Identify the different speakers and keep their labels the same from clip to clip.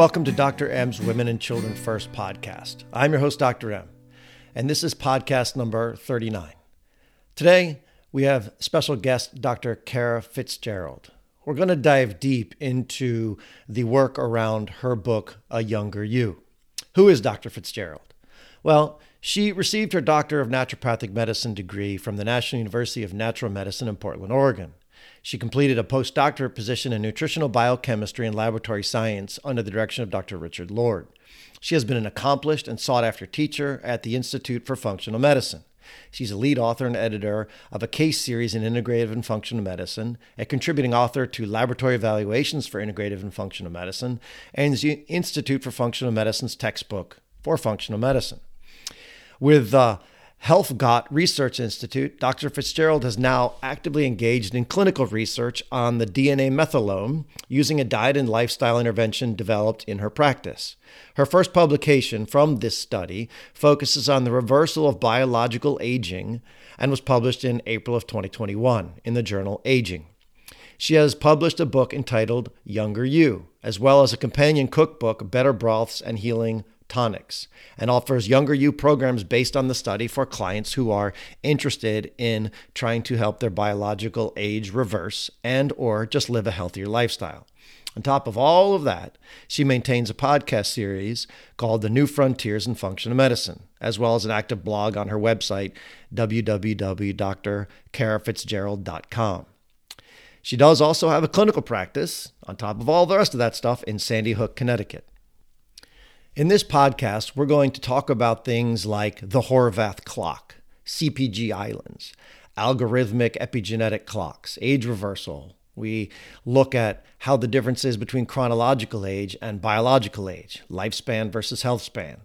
Speaker 1: welcome to Dr. M's Women and Children First podcast. I'm your host, Dr. M, and this is podcast number 39. Today, we have special guest Dr. Kara Fitzgerald. We're going to dive deep into the work around her book, A Younger You. Who is Dr. Fitzgerald? Well, she received her Doctor of Naturopathic Medicine degree from the National University of Natural Medicine in Portland, Oregon. She completed a postdoctorate position in nutritional biochemistry and laboratory science under the direction of Dr. Richard Lord. She has been an accomplished and sought after teacher at the Institute for Functional Medicine. She's a lead author and editor of a case series in integrative and functional medicine, a contributing author to laboratory evaluations for integrative and functional medicine, and the Institute for Functional Medicine's textbook for functional medicine. With uh, Helfgott Research Institute, Dr. Fitzgerald has now actively engaged in clinical research on the DNA methylome using a diet and lifestyle intervention developed in her practice. Her first publication from this study focuses on the reversal of biological aging and was published in April of 2021 in the journal Aging. She has published a book entitled Younger You, as well as a companion cookbook, Better Broths and Healing tonics and offers younger you programs based on the study for clients who are interested in trying to help their biological age reverse and or just live a healthier lifestyle. On top of all of that, she maintains a podcast series called The New Frontiers in Functional Medicine, as well as an active blog on her website, www.drkarafitzgerald.com. She does also have a clinical practice, on top of all the rest of that stuff, in Sandy Hook, Connecticut. In this podcast, we're going to talk about things like the Horvath clock, CPG islands, algorithmic epigenetic clocks, age reversal. We look at how the difference is between chronological age and biological age, lifespan versus health span.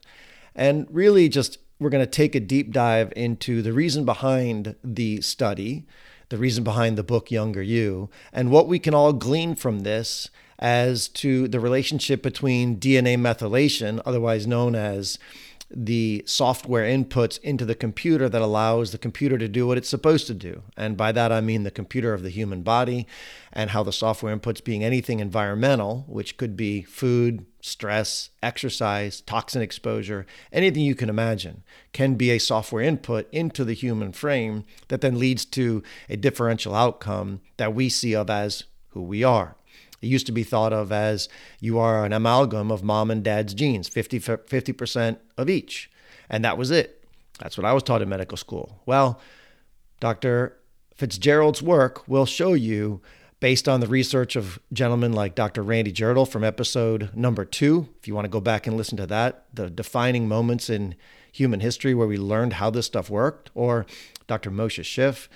Speaker 1: And really, just we're going to take a deep dive into the reason behind the study, the reason behind the book Younger You, and what we can all glean from this as to the relationship between DNA methylation, otherwise known as the software inputs into the computer that allows the computer to do what it's supposed to do. And by that, I mean the computer of the human body and how the software inputs being anything environmental, which could be food, stress, exercise, toxin exposure, anything you can imagine, can be a software input into the human frame that then leads to a differential outcome that we see of as who we are. It used to be thought of as you are an amalgam of mom and dad's genes, 50, 50% of each. And that was it. That's what I was taught in medical school. Well, Dr. Fitzgerald's work will show you, based on the research of gentlemen like Dr. Randy Jirtle from episode number two, if you want to go back and listen to that, the defining moments in human history where we learned how this stuff worked, or Dr. Moshe Szyf.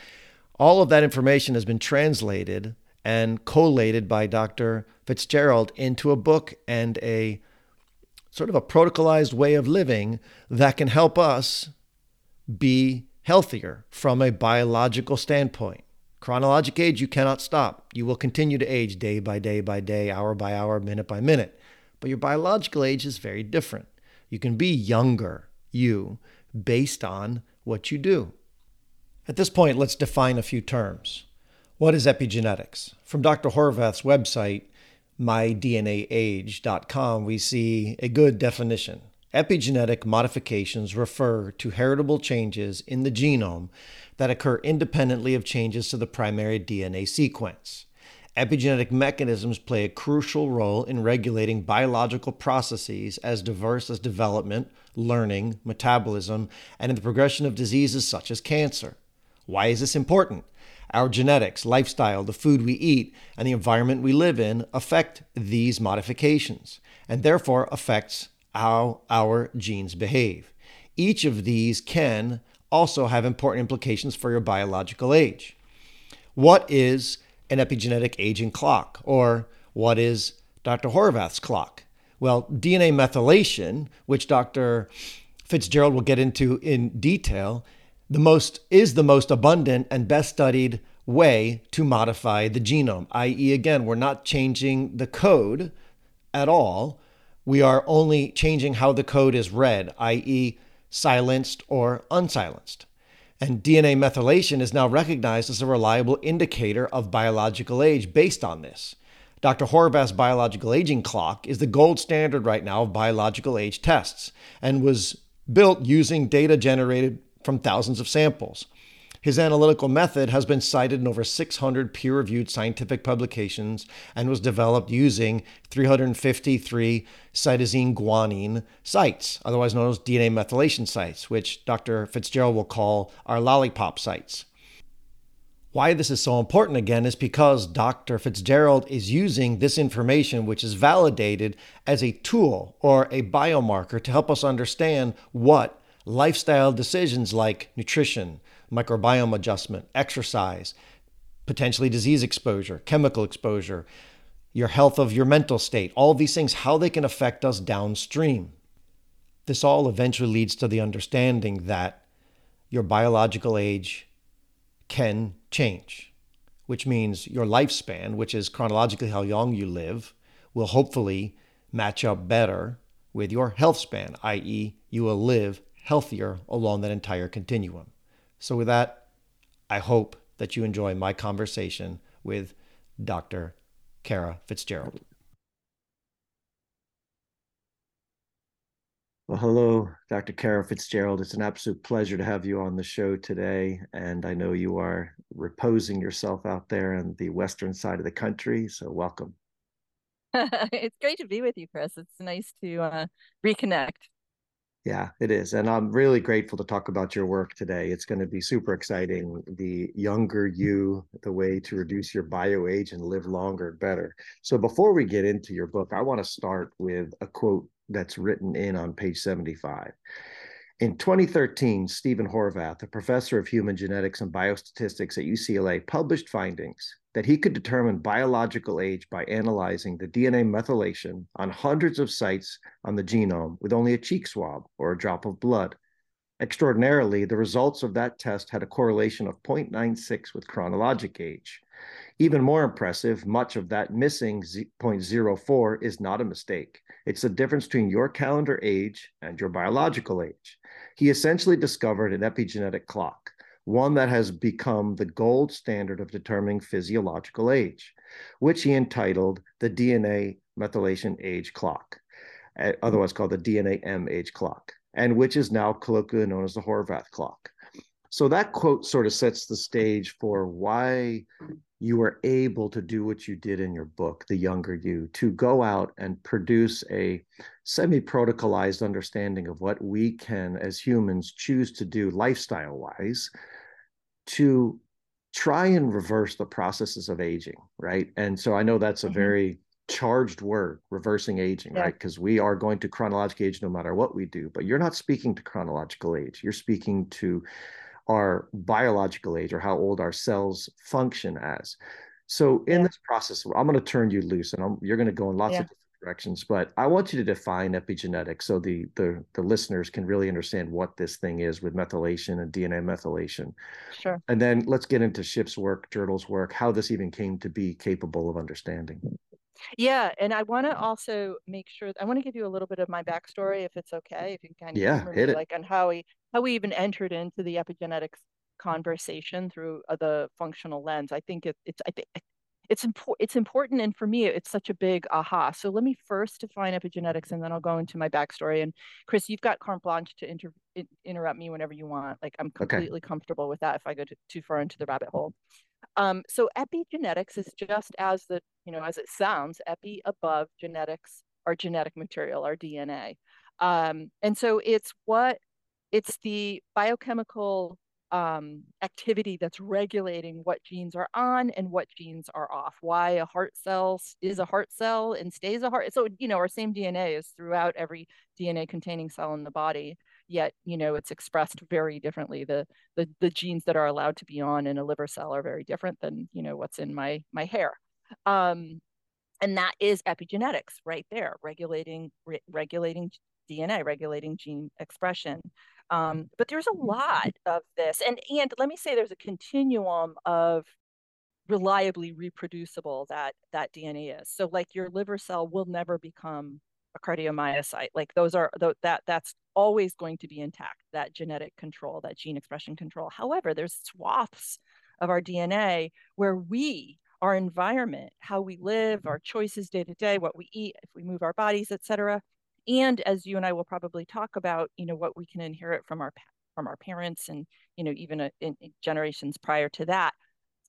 Speaker 1: All of that information has been translated and collated by Dr. Fitzgerald into a book and a sort of a protocolized way of living that can help us be healthier from a biological standpoint. Chronologic age, you cannot stop. You will continue to age day by day by day, hour by hour, minute by minute. But your biological age is very different. You can be younger, you, based on what you do. At this point, let's define a few terms. What is epigenetics? From Dr. Horvath's website, mydnaage.com, we see a good definition. Epigenetic modifications refer to heritable changes in the genome that occur independently of changes to the primary DNA sequence. Epigenetic mechanisms play a crucial role in regulating biological processes as diverse as development, learning, metabolism, and in the progression of diseases such as cancer. Why is this important? Our genetics, lifestyle, the food we eat, and the environment we live in affect these modifications and therefore affects how our genes behave. Each of these can also have important implications for your biological age. What is an epigenetic aging clock, or what is Dr. Horvath's clock? Well, DNA methylation, which Dr. Fitzgerald will get into in detail, the most is the most abundant and best studied way to modify the genome, i.e., again, we're not changing the code at all. We are only changing how the code is read, i.e., silenced or unsilenced. And DNA methylation is now recognized as a reliable indicator of biological age based on this. Dr. Horvath's biological aging clock is the gold standard right now of biological age tests and was built using data generated from thousands of samples. His analytical method has been cited in over 600 peer reviewed scientific publications and was developed using 353 cytosine guanine sites, otherwise known as DNA methylation sites, which Dr. Fitzgerald will call our lollipop sites. Why this is so important again is because Dr. Fitzgerald is using this information, which is validated as a tool or a biomarker to help us understand what lifestyle decisions like nutrition, microbiome adjustment, exercise, potentially disease exposure, chemical exposure, your health of your mental state, all these things, how they can affect us downstream. This all eventually leads to the understanding that your biological age can change, which means your lifespan, which is chronologically how long you live, will hopefully match up better with your health span, i.e., you will live healthier along that entire continuum. So, with that, I hope that you enjoy my conversation with Dr. Kara Fitzgerald. Well, hello, Dr. Kara Fitzgerald. It's an absolute pleasure to have you on the show today. And I know you are reposing yourself out there on the western side of the country. So, welcome.
Speaker 2: it's great to be with you, Chris. It's nice to uh, reconnect.
Speaker 1: Yeah, it is. And I'm really grateful to talk about your work today. It's going to be super exciting. The younger mm-hmm. you, the way to reduce your bio age and live longer better. So before we get into your book, I want to start with a quote that's written in on page 75. In 2013, Stephen Horvath, a professor of human genetics and biostatistics at UCLA, published findings that he could determine biological age by analyzing the DNA methylation on hundreds of sites on the genome with only a cheek swab or a drop of blood. Extraordinarily, the results of that test had a correlation of 0.96 with chronologic age. Even more impressive, much of that missing 0.04 is not a mistake. It's the difference between your calendar age and your biological age. He essentially discovered an epigenetic clock one that has become the gold standard of determining physiological age, which he entitled the DNA methylation age clock, eh, otherwise called the DNA M age clock, and which is now colloquially known as the Horvath clock. So that quote sort of sets the stage for why you were able to do what you did in your book, The Younger You, to go out and produce a semi protocolized understanding of what we can, as humans, choose to do lifestyle wise to try and reverse the processes of aging, right? And so I know that's a mm-hmm. very charged word, reversing aging, yeah. right? Because we are going to chronological age no matter what we do, but you're not speaking to chronological age. You're speaking to our biological age or how old our cells function as. So in yeah. this process, I'm going to turn you loose and I'm, you're going to go in lots yeah. of different directions, but I want you to define epigenetics so the, the the listeners can really understand what this thing is with methylation and DNA methylation.
Speaker 2: Sure.
Speaker 1: And then let's get into Szyf's work, Jirtle's work, how this even came to be capable of understanding.
Speaker 2: Yeah, and I want to also make sure I want to give you a little bit of my backstory, if it's okay, if you can kind
Speaker 1: of yeah, hit it.
Speaker 2: like on how we how we even entered into the epigenetics conversation through uh, the functional lens. I think it, it's I think it's important it's important and for me it's such a big aha so let me first define epigenetics and then i'll go into my backstory and chris you've got carte blanche to inter- interrupt me whenever you want like i'm completely okay. comfortable with that if i go to, too far into the rabbit hole um, so epigenetics is just as the you know as it sounds epi above genetics our genetic material our dna um, and so it's what it's the biochemical um, activity that's regulating what genes are on and what genes are off. Why a heart cell is a heart cell and stays a heart. So, you know, our same DNA is throughout every DNA containing cell in the body, yet, you know, it's expressed very differently. The, the, the genes that are allowed to be on in a liver cell are very different than, you know, what's in my, my hair. Um, and that is epigenetics right there, regulating, re- regulating DNA, regulating gene expression. Um, but there's a lot of this, and and let me say there's a continuum of reliably reproducible that that DNA is. So like your liver cell will never become a cardiomyocyte. Like those are that that's always going to be intact. That genetic control, that gene expression control. However, there's swaths of our DNA where we our environment, how we live, our choices day to day, what we eat, if we move our bodies, etc. And as you and I will probably talk about, you know, what we can inherit from our from our parents and you know even a, in, in generations prior to that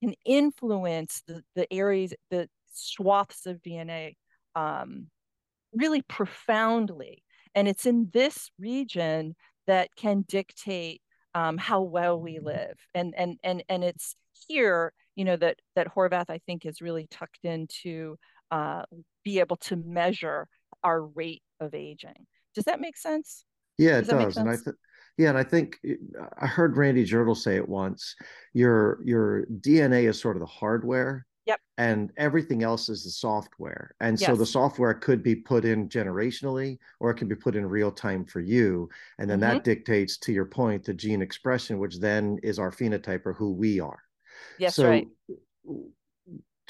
Speaker 2: can influence the, the areas the swaths of dna um, really profoundly and it's in this region that can dictate um, how well we live and and and and it's here you know that that horvath i think is really tucked into uh, be able to measure our rate of aging does that make sense
Speaker 1: yeah it does, does. and i th- yeah, and I think I heard Randy Jirtle say it once. Your your DNA is sort of the hardware.
Speaker 2: Yep.
Speaker 1: And everything else is the software. And yes. so the software could be put in generationally or it can be put in real time for you. And then mm-hmm. that dictates, to your point, the gene expression, which then is our phenotype or who we are.
Speaker 2: Yes, so right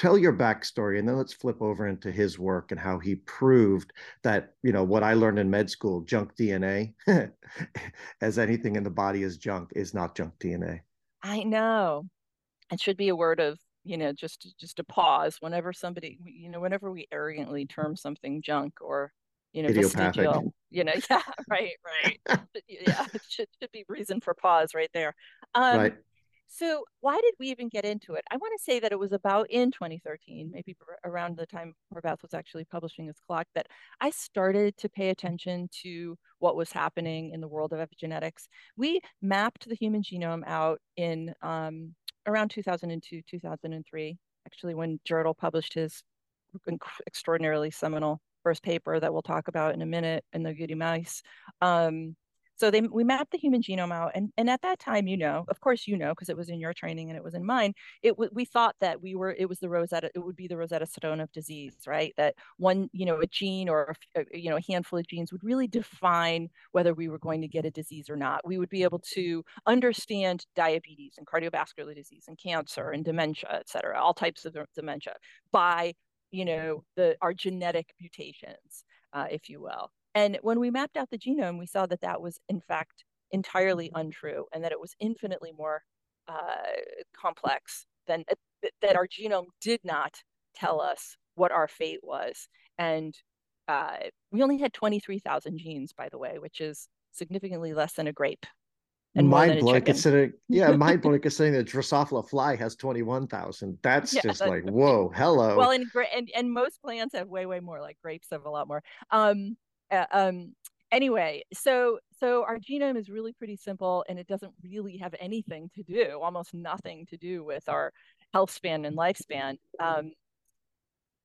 Speaker 1: tell your backstory and then let's flip over into his work and how he proved that you know what i learned in med school junk dna as anything in the body is junk is not junk dna
Speaker 2: i know it should be a word of you know just just a pause whenever somebody you know whenever we arrogantly term something junk or you know vestigial you know yeah right right yeah it should, should be reason for pause right there um, right so why did we even get into it? I want to say that it was about in 2013, maybe around the time Horvath was actually publishing his clock, that I started to pay attention to what was happening in the world of epigenetics. We mapped the human genome out in um, around 2002, 2003, actually when Jirtle published his extraordinarily seminal first paper that we'll talk about in a minute in the Agouti Mice. Um, so they we mapped the human genome out, and and at that time, you know, of course, you know, because it was in your training and it was in mine. It we thought that we were it was the Rosetta, it would be the Rosetta Stone of disease, right? That one, you know, a gene or a, you know a handful of genes would really define whether we were going to get a disease or not. We would be able to understand diabetes and cardiovascular disease and cancer and dementia, et cetera, all types of dementia by you know the our genetic mutations, uh, if you will. And when we mapped out the genome, we saw that that was in fact entirely untrue and that it was infinitely more uh, complex than uh, that our genome did not tell us what our fate was. And uh, we only had 23,000 genes, by the way, which is significantly less than a grape.
Speaker 1: And mind blowing considering, yeah, mind blowing considering the Drosophila fly has 21,000. That's yeah, just that's like, whoa, hello.
Speaker 2: Well, and, and, and most plants have way, way more, like grapes have a lot more. Um, uh, um, anyway, so so our genome is really pretty simple, and it doesn't really have anything to do, almost nothing to do with our health span and lifespan. Um,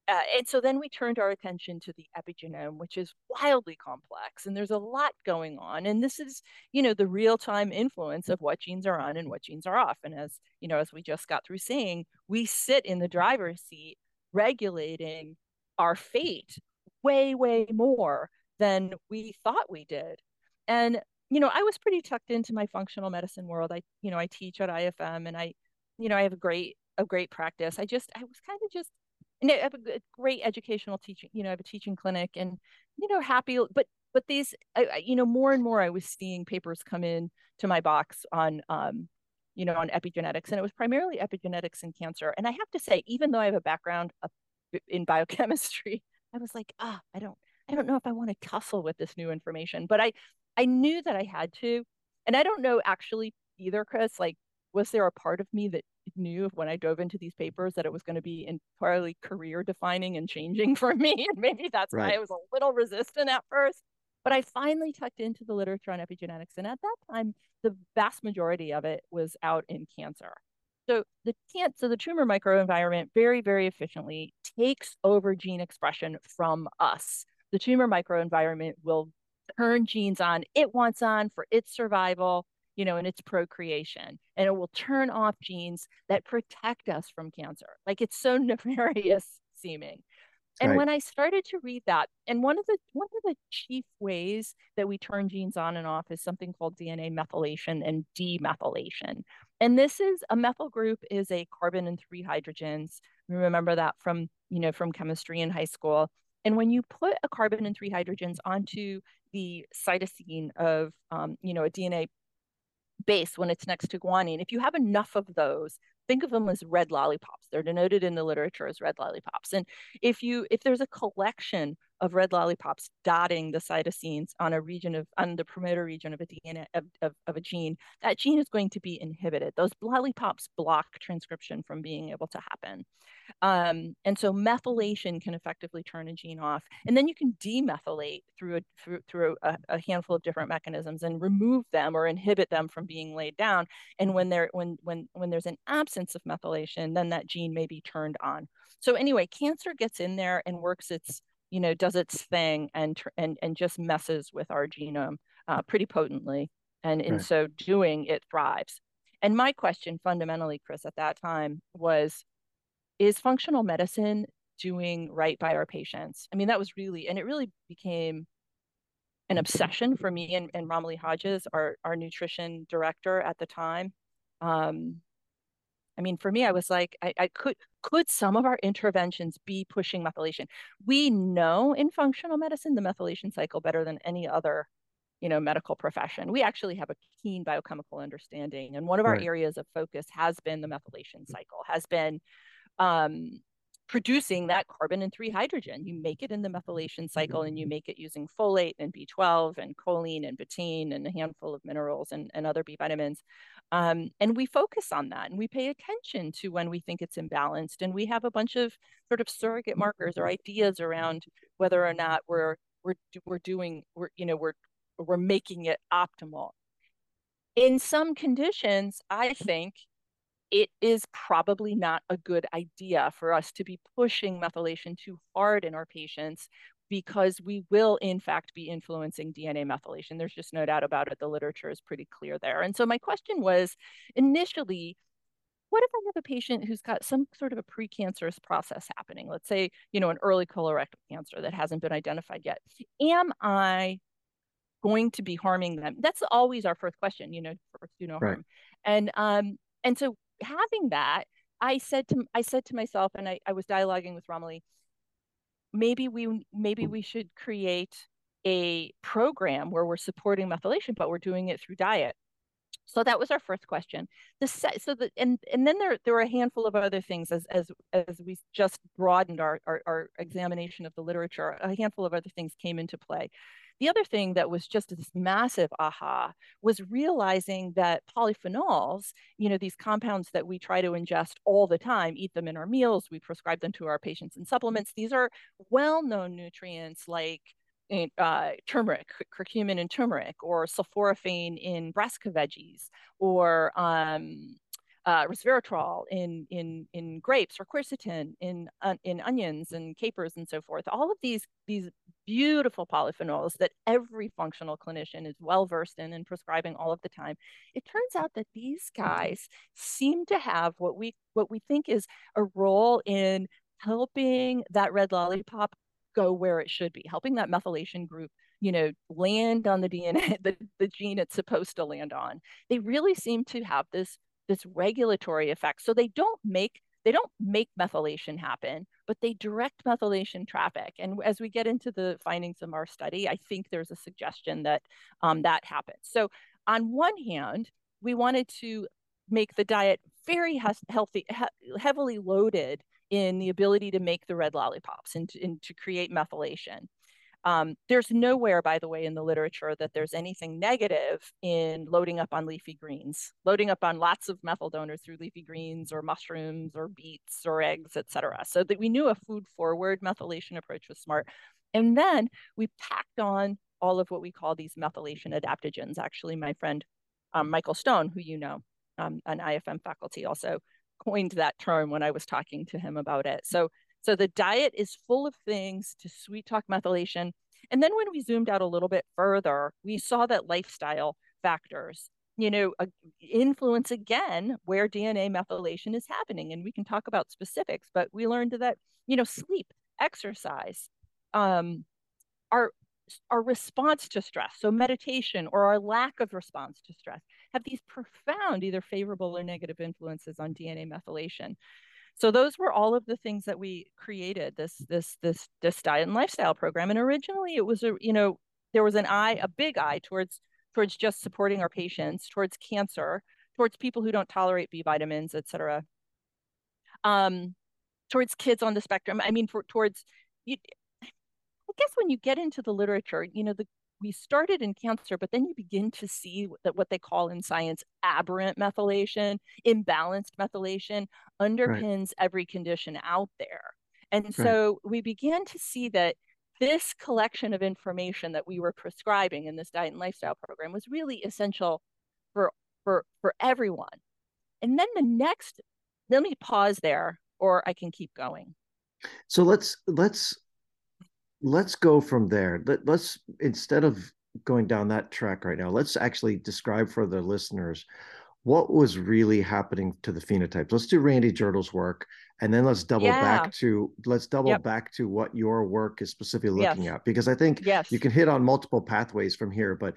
Speaker 2: uh, and so then we turned our attention to the epigenome, which is wildly complex, and there's a lot going on. And this is, you know, the real-time influence of what genes are on and what genes are off. And as you know, as we just got through saying, we sit in the driver's seat regulating our fate way, way more than we thought we did. And, you know, I was pretty tucked into my functional medicine world. I, you know, I teach at IFM and I, you know, I have a great, a great practice. I just, I was kind of just, and I have a great educational teaching, you know, I have a teaching clinic and, you know, happy, but, but these, I, you know, more and more I was seeing papers come in to my box on, um, you know, on epigenetics, and it was primarily epigenetics and cancer. And I have to say, even though I have a background in biochemistry, I was like, ah, I don't, I don't know if I want to tussle with this new information, but I I knew that I had to. And I don't know actually either, Chris, like was there a part of me that knew when I dove into these papers that it was going to be entirely career defining and changing for me? And maybe that's right. why I was a little resistant at first. But I finally tucked into the literature on epigenetics. And at that time, the vast majority of it was out in cancer. So the so the tumor microenvironment very, very efficiently takes over gene expression from us the tumor microenvironment will turn genes on it wants on for its survival, you know, and its procreation. And it will turn off genes that protect us from cancer. Like it's so nefarious seeming. And right. when I started to read that, and one of the one of the chief ways that we turn genes on and off is something called DNA methylation and demethylation. And this is a methyl group is a carbon and three hydrogens. We remember that from you know from chemistry in high school. And when you put a carbon and three hydrogens onto the cytosine of, um, you know, a DNA base when it's next to guanine, if you have enough of those, think of them as red lollipops. They're denoted in the literature as red lollipops. And if you if there's a collection of red lollipops dotting the cytosines on a region of on the promoter region of a DNA of, of, of, a gene, that gene is going to be inhibited. Those lollipops block transcription from being able to happen. Um, and so methylation can effectively turn a gene off. And then you can demethylate through a through, through a, a handful of different mechanisms and remove them or inhibit them from being laid down. And when there when when when there's an absence of methylation, then that gene may be turned on. So anyway, cancer gets in there and works its you know, does its thing and and and just messes with our genome uh, pretty potently. And in right. so doing, it thrives. And my question fundamentally, Chris, at that time was, is functional medicine doing right by our patients? I mean, that was really, and it really became an obsession for me and, and Romilly Hodges, our, our nutrition director at the time. Um, I mean, for me, I was like, I, I could could some of our interventions be pushing methylation? We know in functional medicine the methylation cycle better than any other, you know, medical profession. We actually have a keen biochemical understanding, and one of our right. areas of focus has been the methylation cycle, has been um, producing that carbon and three hydrogen. You make it in the methylation cycle and you make it using folate and B12 and choline and betaine and a handful of minerals and, and other B vitamins. Um, and we focus on that and we pay attention to when we think it's imbalanced. And we have a bunch of sort of surrogate markers or ideas around whether or not we're we're we're doing we're you know we're we're making it optimal. In some conditions, I think it is probably not a good idea for us to be pushing methylation too hard in our patients because we will in fact be influencing DNA methylation. There's just no doubt about it. The literature is pretty clear there. And so my question was initially, what if I have a patient who's got some sort of a precancerous process happening? Let's say, you know, an early colorectal cancer that hasn't been identified yet. Am I going to be harming them? That's always our first question, you know, first do no right. harm. And um, and so having that, I said to I said to myself, and I, I was dialoguing with Romilly, maybe we maybe we should create a program where we're supporting methylation, but we're doing it through diet. So that was our first question. The se- so the and and then there there were a handful of other things as as as we just broadened our, our, our examination of the literature. A handful of other things came into play. The other thing that was just this massive aha was realizing that polyphenols, you know, these compounds that we try to ingest all the time, eat them in our meals, we prescribe them to our patients in supplements. These are well-known nutrients like uh, turmeric, curcumin in turmeric, or sulforaphane in brassica veggies, or um, uh, resveratrol in in in grapes or quercetin in uh, in onions and capers and so forth. All of these these beautiful polyphenols that every functional clinician is well versed in and prescribing all of the time. It turns out that these guys seem to have what we what we think is a role in helping that red lollipop go where it should be, helping that methylation group you know land on the dna the, the gene it's supposed to land on they really seem to have this this regulatory effect. So they don't make they don't make methylation happen, but they direct methylation traffic. And as we get into the findings of our study, I think there's a suggestion that um, that happens. So on one hand, we wanted to make the diet very he- healthy, he- heavily loaded in the ability to make the red lollipops and and to create methylation. Um, there's nowhere, by the way, in the literature that there's anything negative in loading up on leafy greens, loading up on lots of methyl donors through leafy greens or mushrooms or beets or eggs, et cetera. So that we knew a food forward methylation approach was smart. And then we packed on all of what we call these methylation adaptogens. Actually, my friend um, Michael Stone, who you know, um, an IFM faculty, also coined that term when I was talking to him about it. So so the diet is full of things to sweet talk methylation. And then when we zoomed out a little bit further, we saw that lifestyle factors, you know, influence again where DNA methylation is happening. And we can talk about specifics, but we learned that, you know, sleep, exercise, um, our our response to stress, so meditation or our lack of response to stress, have these profound, either favorable or negative influences on DNA methylation so those were all of the things that we created this this this this diet and lifestyle program and originally it was a you know there was an eye a big eye towards towards just supporting our patients, towards cancer, towards people who don't tolerate B vitamins, et cetera. Um, towards kids on the spectrum. I mean, for, towards, you, I guess when you get into the literature, you know, the we started in cancer, but then you begin to see that what they call in science aberrant methylation, imbalanced methylation underpins right. every condition out there. And right. so we began to see that this collection of information that we were prescribing in this diet and lifestyle program was really essential for for for everyone. And then the next, let me pause there, or I can keep going.
Speaker 1: So let's let's let's go from there. Let, let's instead of going down that track right now, let's actually describe for the listeners what was really happening to the phenotypes. Let's do Randy Jirtle's work, and then let's double yeah. back to let's double yep. back to what your work is specifically looking yes. at because I think yes. you can hit on multiple pathways from here, but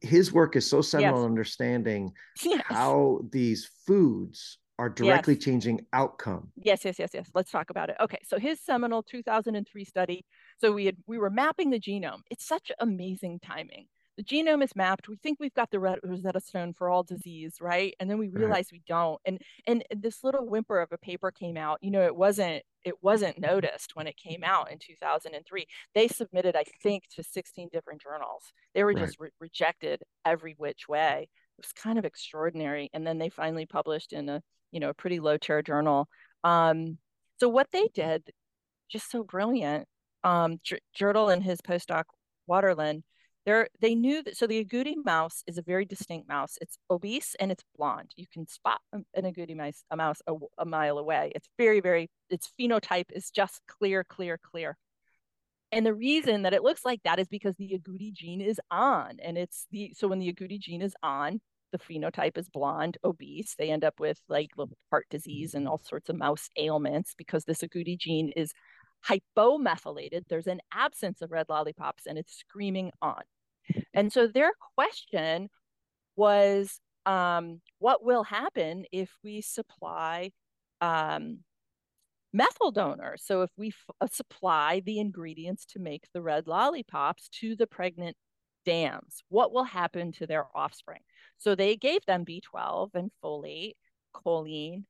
Speaker 1: his work is so seminal yes. in understanding how these foods are directly yes. changing outcome.
Speaker 2: Yes, yes, yes, yes. Let's talk about it. Okay, so his seminal 2003 study. So we had we were mapping the genome. It's such amazing timing. The genome is mapped. We think we've got the Rosetta Stone for all disease, right? And then we realize right. we don't. And and this little whimper of a paper came out. You know, it wasn't it wasn't noticed when it came out in 2003. They submitted, I think, to 16 different journals. They were right. just re- rejected every which way. It was kind of extraordinary. And then they finally published in a you know, a pretty low tier journal. Um, so what they did, just so brilliant, um, J- Jirtle and his postdoc Waterland, they they knew that. So the agouti mouse is a very distinct mouse. It's obese and it's blonde. You can spot an agouti mouse a mouse a, a mile away. It's very very. Its phenotype is just clear, clear, clear. And the reason that it looks like that is because the agouti gene is on, and it's the so when the agouti gene is on, the phenotype is blonde, obese. They end up with like heart disease and all sorts of mouse ailments because this agouti gene is hypomethylated. There's an absence of red lollipops and it's screaming on. And so their question was um, what will happen if we supply um, methyl donors? So if we uh, supply the ingredients to make the red lollipops to the pregnant dams, what will happen to their offspring? So they gave them B12 and folate, choline,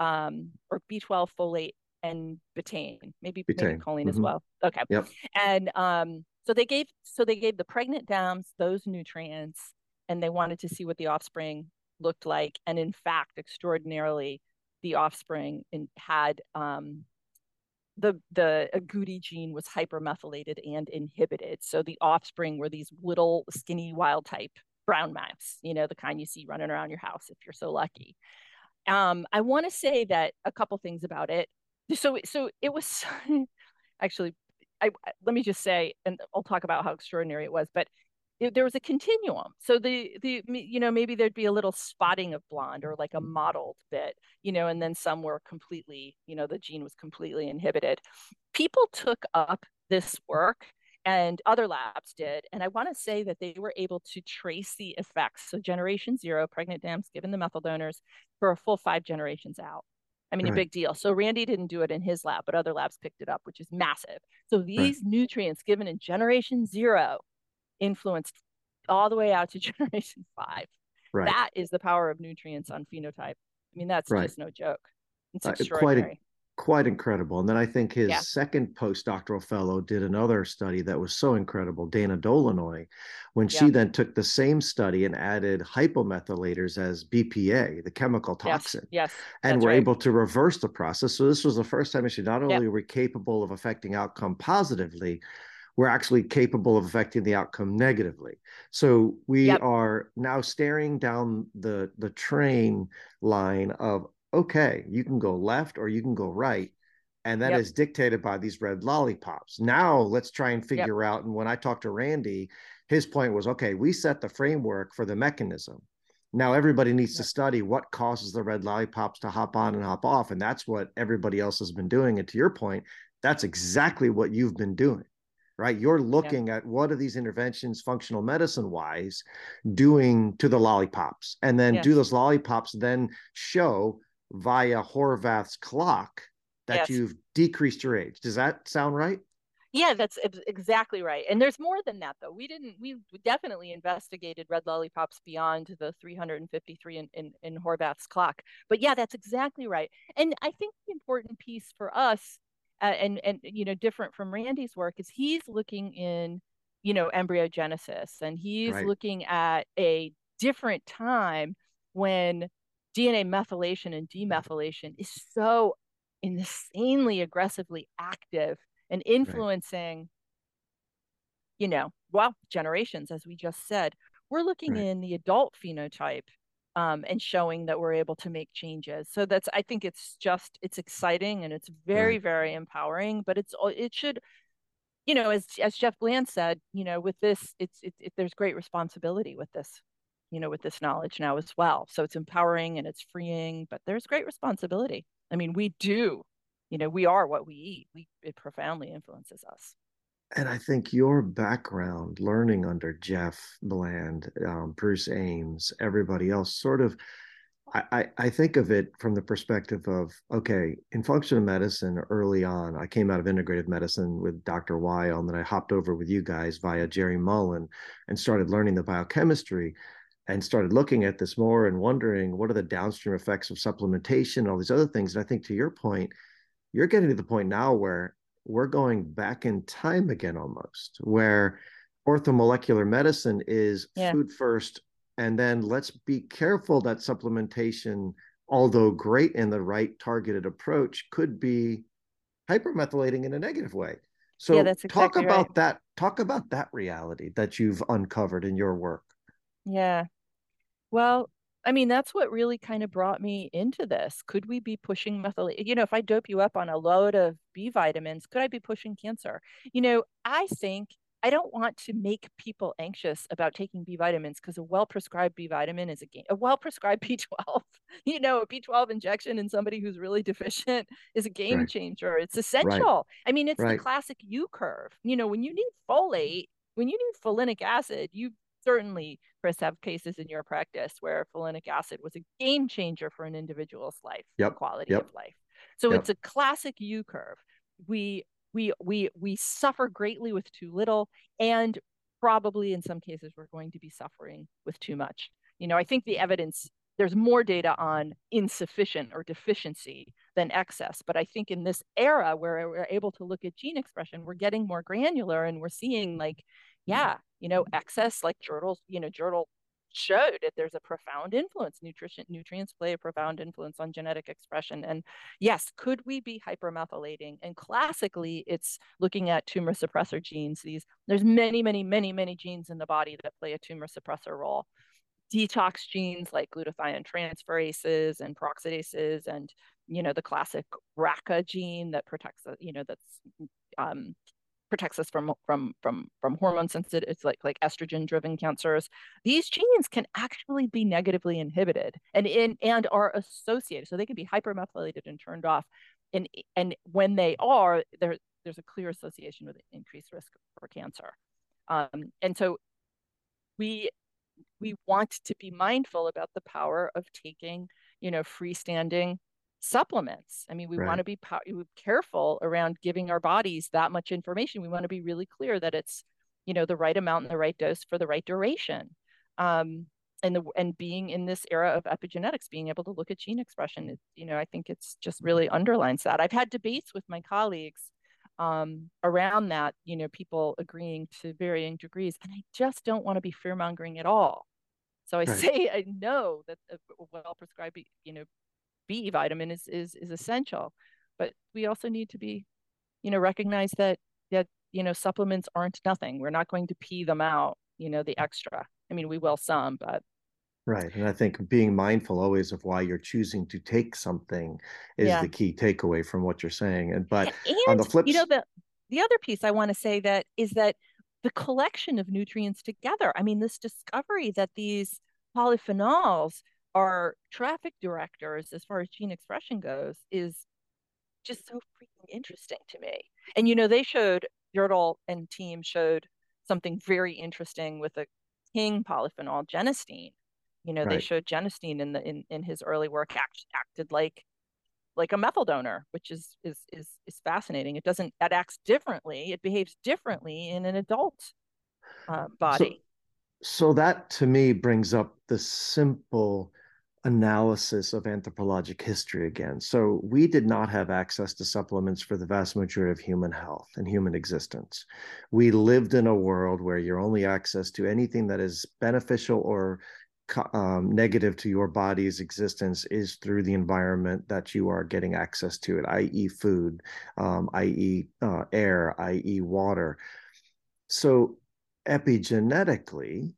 Speaker 2: um, or B12, folate, and betaine, maybe, betaine. maybe choline mm-hmm. as well. Okay.
Speaker 1: Yep.
Speaker 2: And um, so they gave so they gave the pregnant dams those nutrients, and they wanted to see what the offspring looked like. And in fact, extraordinarily, the offspring in, had um, the the agouti gene was hypermethylated and inhibited. So the offspring were these little skinny wild type brown mice, you know, the kind you see running around your house if you're so lucky. Um, I want to say that a couple things about it. So, so it was actually, I, let me just say, and I'll talk about how extraordinary it was, but it, there was a continuum. So the, the, you know, maybe there'd be a little spotting of blonde or like a mm-hmm. mottled bit, you know, and then some were completely, you know, the gene was completely inhibited. People took up this work and other labs did. And I want to say that they were able to trace the effects. So generation zero, pregnant dams given the methyl donors for a full five generations out. I mean, right. a big deal. So Randy didn't do it in his lab, but other labs picked it up, which is massive. So these right. nutrients given in generation zero influenced all the way out to generation five. Right. That is the power of nutrients on phenotype. I mean, that's just no joke. It's extraordinary.
Speaker 1: Uh, quite a, quite incredible. And then I think his yeah. second postdoctoral fellow did another study that was so incredible, Dana Dolinoy, when yeah. she then took the same study and added hypomethylators as BPA, the chemical toxin.
Speaker 2: Yes. yes
Speaker 1: and were right. able to reverse the process. So this was the first time she not only yeah. were capable of affecting outcome positively, we're actually capable of affecting the outcome negatively. So we yep. are now staring down the the train line of okay, you can go left or you can go right. And that yep. is dictated by these red lollipops. Now let's try and figure yep. out. And when I talked to Randy, his point was okay, we set the framework for the mechanism. Now everybody needs yep. to study what causes the red lollipops to hop on and hop off. And that's what everybody else has been doing. And to your point, that's exactly what you've been doing right? You're looking yeah. at what are these interventions, functional medicine wise, doing to the lollipops, and then do those lollipops then show via Horvath's clock that yes. you've decreased your age. Does that sound right?
Speaker 2: Yeah, that's exactly right. And there's more than that, though. We didn't, we definitely investigated red lollipops beyond the 353 in, in, in Horvath's clock. But yeah, that's exactly right. And I think the important piece for us, uh, and, and, you know, different from Randy's work, is he's looking in, you know, embryogenesis and he's right. looking at a different time when DNA methylation and demethylation is so insanely aggressively active and influencing, right. you know, well, generations, as we just said. We're looking right. in the adult phenotype um, and showing that we're able to make changes. So that's, I think it's just, it's exciting and it's very, right. very empowering, but it's, it should, you know, as, as Jeff Bland said, you know, with this, it's, it, it, there's great responsibility with this, you know, with this knowledge now as well. So it's empowering and it's freeing, but there's great responsibility. I mean, we do you know we are what we eat we it profoundly influences us
Speaker 1: and i think your background learning under jeff bland um, bruce ames everybody else sort of I, I think of it from the perspective of okay, in functional medicine early on, I came out of integrative medicine with Dr. Weil, and then I hopped over with you guys via Gerry Mullin and started learning the biochemistry and started looking at this more and wondering what are the downstream effects of supplementation, and all these other things. And I think to your point, you're getting to the point now where we're going back in time again almost where orthomolecular medicine is yeah. food first and then let's be careful that supplementation although great in the right targeted approach could be hypermethylating in a negative way so yeah, exactly talk about right. that talk about that reality that you've uncovered in your work
Speaker 2: yeah well I mean, that's what really kind of brought me into this. Could we be pushing methyl? You know, if I dope you up on a load of B vitamins, could I be pushing cancer? You know, I think I don't want to make people anxious about taking B vitamins because a well prescribed B vitamin is a game. A well prescribed B12, you know, a B12 injection in somebody who's really deficient is a game right. changer. It's essential. Right. I mean, it's right. the classic U curve. You know, when you need folate, when you need folinic acid, you certainly, Chris, have cases in your practice where folinic acid was a game changer for an individual's life, yep. quality yep. of life. So yep. it's a classic U curve. We we we we suffer greatly with too little, and probably in some cases we're going to be suffering with too much. You know, I think the evidence there's more data on insufficient or deficiency than excess. But I think in this era where we're able to look at gene expression, we're getting more granular and we're seeing like, mm. yeah, you know, excess like Jirtle, you know, Jirtle showed that there's a profound influence. Nutrition nutrients play a profound influence on genetic expression. And yes, could we be hypermethylating? And classically, it's looking at tumor suppressor genes. These there's many, many, many, many genes in the body that play a tumor suppressor role detox genes like glutathione transferases and peroxidases and you know the classic BRCA gene that protects you know that's um, protects us from from from from hormone sensitive it's like like estrogen driven cancers. These genes can actually be negatively inhibited and in and are associated so they can be hypermethylated and turned off. And and when they are there there's a clear association with increased risk for cancer. Um, and so we we want to be mindful about the power of taking, you know, freestanding supplements. I mean, we right. want to be po- careful around giving our bodies that much information. We want to be really clear that it's, you know, the right amount and the right dose for the right duration. Um, and the and being in this era of epigenetics, being able to look at gene expression, it, you know, I think it's just really underlines that. I've had debates with my colleagues um, around that, you know, people agreeing to varying degrees. And I just don't want to be fear mongering at all. So I right. say I know that a well prescribed, you know, B vitamin is, is is essential, but we also need to be, you know, recognize that that you know supplements aren't nothing. We're not going to pee them out, you know, the extra. I mean, we will some, but
Speaker 1: Right. And I think being mindful always of why you're choosing to take something is yeah. the key takeaway from what you're saying. And but
Speaker 2: and,
Speaker 1: on the flip
Speaker 2: you know, the the other piece I want to say that is that the collection of nutrients together. I mean, this discovery that these polyphenols are traffic directors as far as gene expression goes is just so freaking interesting to me. And you know, they showed Jirtle and team showed something very interesting with a king polyphenol genistein you know, right. they showed genistein in the in, in his early work act, acted like like a methyl donor, which is is is is fascinating. It doesn't it acts differently. It behaves differently in an adult uh, body.
Speaker 1: So, so that to me brings up the simple analysis of anthropologic history again. So we did not have access to supplements for the vast majority of human health and human existence. We lived in a world where your only access to anything that is beneficial or um, negative to your body's existence is through the environment that you are getting access to it, i.e., food, um, i.e., uh, air, i.e., water. So epigenetically,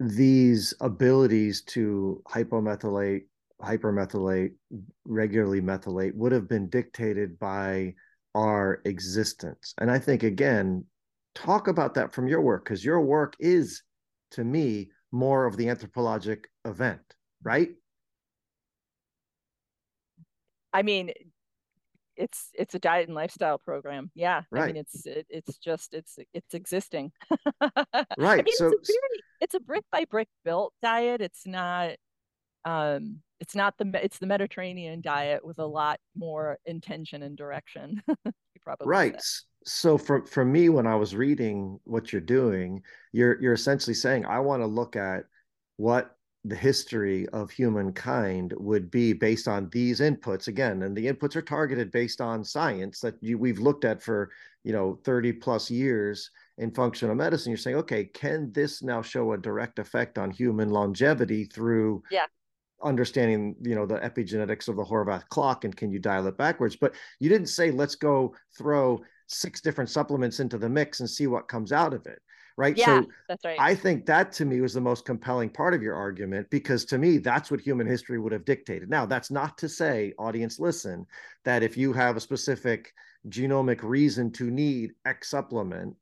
Speaker 1: these abilities to hypomethylate, hypermethylate, regularly methylate would have been dictated by our existence. And I think, again, talk about that from your work, because your work is, to me, more of the anthropologic event, right?
Speaker 2: I mean, it's it's a diet and lifestyle program. Yeah,
Speaker 1: right.
Speaker 2: I mean, it's it, it's just it's it's existing.
Speaker 1: right. I
Speaker 2: mean,
Speaker 1: so
Speaker 2: it's a, very, it's a brick by brick built diet. It's not um it's not the it's the Mediterranean diet with a lot more intention and direction.
Speaker 1: probably right. Say. So for for me, when I was reading what you're doing, you're you're essentially saying I want to look at what the history of humankind would be based on these inputs again and the inputs are targeted based on science that you, we've looked at for you know 30 plus years in functional medicine. You're saying okay can this now show a direct effect on human longevity through
Speaker 2: yeah.
Speaker 1: understanding you know the epigenetics of the horvath clock and can you dial it backwards? But you didn't say let's go throw six different supplements into the mix and see what comes out of it right
Speaker 2: yeah, so that's right
Speaker 1: i think that to me was the most compelling part of your argument because to me that's what human history would have dictated now that's not to say audience listen that if you have a specific genomic reason to need x supplement